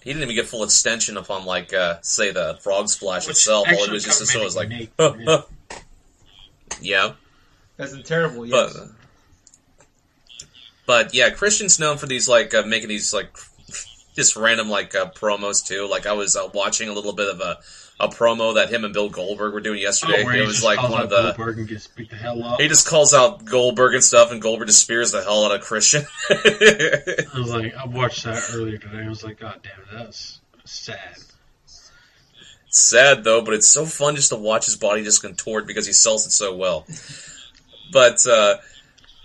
He didn't even get full extension upon like uh, say the frog splash Which itself. All it was just kinda so it was it like, unique, yeah. That's in terrible. But but yeah, Christian's known for these like uh, making these like just random like uh, promos too. Like I was uh, watching a little bit of a a promo that him and Bill Goldberg were doing yesterday. Oh, it he was just like calls one out of the Goldberg and gets beat the hell up. he just calls out Goldberg and stuff, and Goldberg just spears the hell out of Christian. I was like, I watched that earlier today. I was like, God damn it, that's sad. Sad though, but it's so fun just to watch his body just contort because he sells it so well. but uh,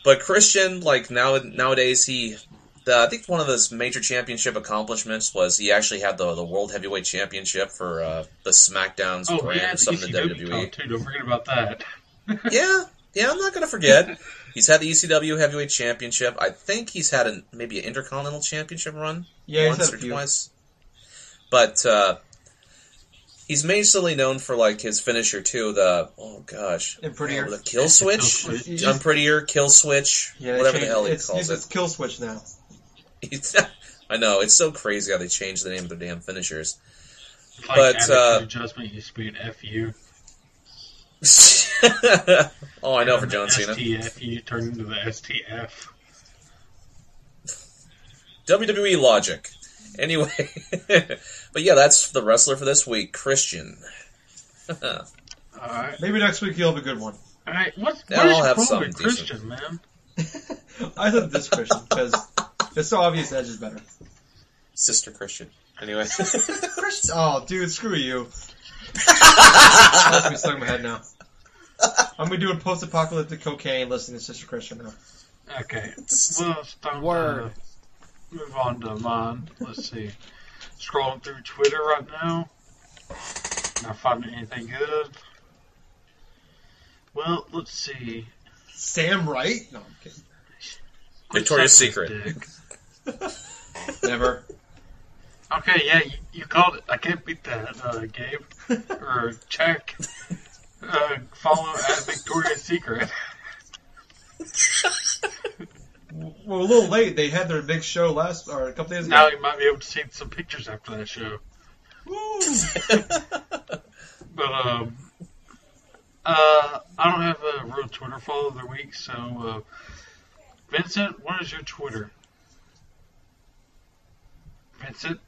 but Christian, like now nowadays, he the, I think one of his major championship accomplishments was he actually had the the world heavyweight championship for uh, the SmackDown's Oh, brand yeah, or something in the WWE. too. Don't forget about that. yeah, yeah, I'm not gonna forget. He's had the ECW heavyweight championship. I think he's had an, maybe an intercontinental championship run yeah, he's once had or a few. twice. But uh, he's mainly known for like his finisher too. The oh gosh, And prettier. Oh, the kill switch. I'm prettier. Kill switch. Yeah, whatever the hell he it's, calls it's it. kill switch now. He's- I know it's so crazy how they changed the name of their damn finishers. Like But, attitude uh, adjustment used to be an FU. oh, I know for John the Cena. STFU turned into the STF. WWE logic. Anyway, but yeah, that's the wrestler for this week, Christian. Alright. Maybe next week he'll have a good one. Alright, what, Yeah, what is I'll your have problem something decent. Christian, man? I thought this Christian because it's so obvious Edge is better. Sister Christian. Anyway. Christian. Oh, dude, screw you. That's me stuck in my head now. I'm gonna do a post-apocalyptic cocaine listening to Sister Christian now. Okay. Well, it's time to uh, Word. move on to mine. Let's see. Scrolling through Twitter right now. Not finding anything good. Well, let's see. Sam Wright? No, I'm kidding. Victoria's Suck Secret. This dick. Never. Okay, yeah, you, you called it. I can't beat that, uh, Gabe. or check. Uh, follow at Victoria's Secret. Well, a little late. They had their big show last or a couple days ago. Now you might be able to see some pictures after that show. But um, uh, I don't have a real Twitter follow of the week, so uh, Vincent, what is your Twitter? Vincent,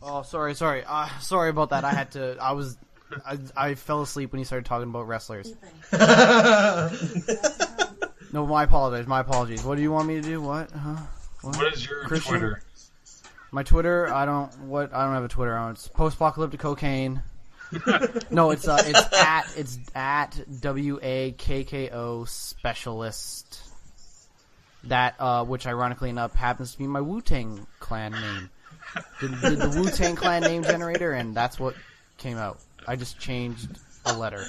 Oh, sorry, sorry, uh, sorry about that. I had to. I was. I, I fell asleep when you started talking about wrestlers. No, my apologies. My apologies. What do you want me to do? What? Huh? what is your Christian? Twitter? My Twitter, I don't what I don't have a Twitter on. It's post-apocalyptic cocaine. no, it's uh, it's at it's at W A K K O specialist. That uh, which ironically enough happens to be my Wu Tang Clan name. Did, did the Wu Tang Clan name generator, and that's what came out. I just changed a letter.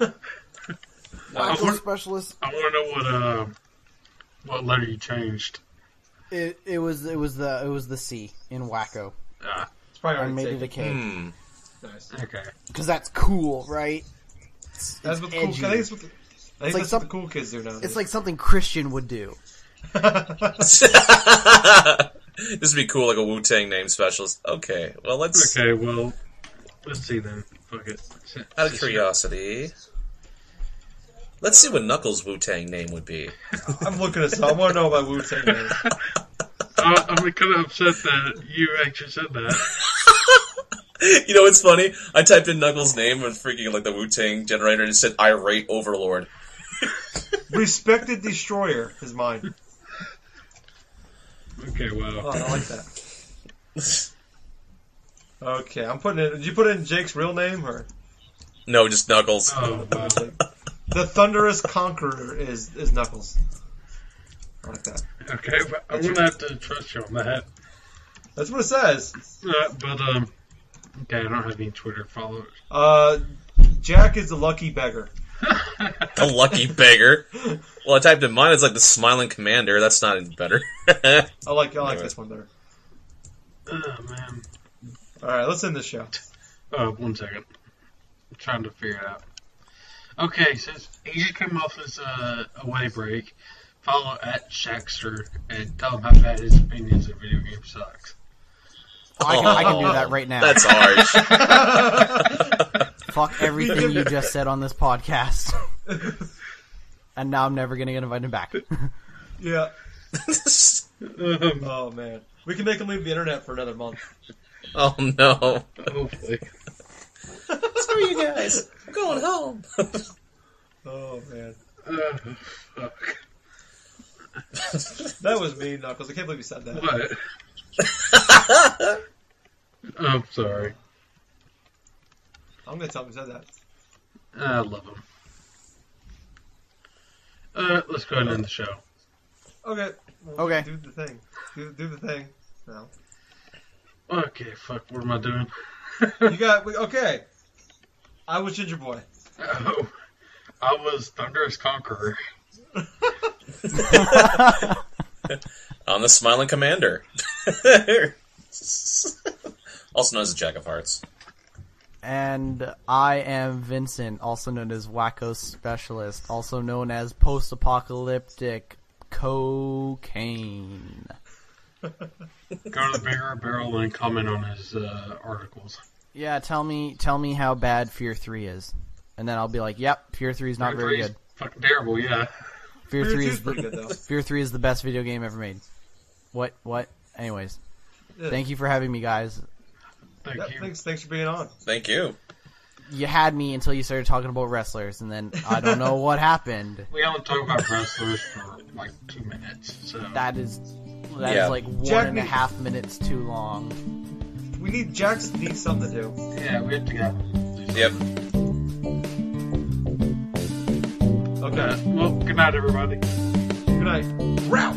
I Wacko want, specialist. I want to know what uh, what letter you changed. It, it was it was the it was the C in Wacko. Ah, It's probably I already made it a taken. K Hmm. Nice. okay. because that's cool, right? It's, That's it's what the cool. I think it's what the, I think like that's some- the cool kids do now. It's like something Christian would do. this would be cool, like a Wu Tang name specialist. Okay, well let's. Okay, well, let's see then. Fuck it. Out of curiosity, let's see what Knuckles' Wu Tang name would be. I'm looking at. I want to know about Wu Tang. I, I'm kind of upset that you actually said that. You know what's funny? I typed in Knuckles' name and freaking like the Wu Tang generator and it said irate overlord. Respected Destroyer is mine. Okay, Oh, well, I like that. Okay, I'm putting it. Did you put in Jake's real name or No, just Knuckles. oh, wow. the Thunderous Conqueror is is Knuckles? I like that. Okay, but I'm gonna have to trust you on that. That's what it says. Uh, but um, okay, I don't have any Twitter followers. Uh, Jack is the lucky beggar. A lucky beggar. Well, I typed in mine. It's like the smiling commander. That's not any better. I like I like Anyway. this one better. Oh man. All right, let's end the show. Uh, one second. I'm trying to figure it out. Okay, since he just came off his uh, away break, follow at Shaxter and tell him how bad his opinions of video games sucks. I can, I can do that right now. That's harsh. Fuck everything you just said on this podcast. and now I'm never gonna get invited back. Yeah. Um, Oh man, we can make him leave the internet for another month. oh no. hopefully. Screw you guys. I'm going home. Oh man, Uh, fuck. that was me, Knuckles. I can't believe you said that. What? I'm sorry. I'm gonna tell him you said that. I love him. Uh, let's go ahead and end the show. Okay. Well, Okay. Do the thing. Do, do the thing. No. Okay, fuck, what am I doing? You got we- okay. I was Ginger Boy. Oh, I was Thunderous Conqueror. I'm the smiling commander. also known as the Jack of Hearts. And I am Vincent, also known as Wacko Specialist, also known as Post Apocalyptic Cocaine. Go to the bigger barrel and comment on his uh, articles. Yeah, tell me tell me how bad Fear 3 is. And then I'll be like, yep, Fear 3 is not very good. Fucking terrible, yeah. Fear Fear 3 is the, good. Fear 3 is the best video game ever made. What what? Anyways, Yeah. thank you for having me guys. Thank Yeah, you. thanks, thanks for being on. Thank you. You had me until you started talking about wrestlers and then I don't know what happened. We only talked about wrestlers for like two minutes, so That is that is Yeah. like one Jack and a half minutes too long. We need Jax needs something to do. yeah, we have to go. Yep. Okay. Uh, well, good night, everybody. Good night. Route.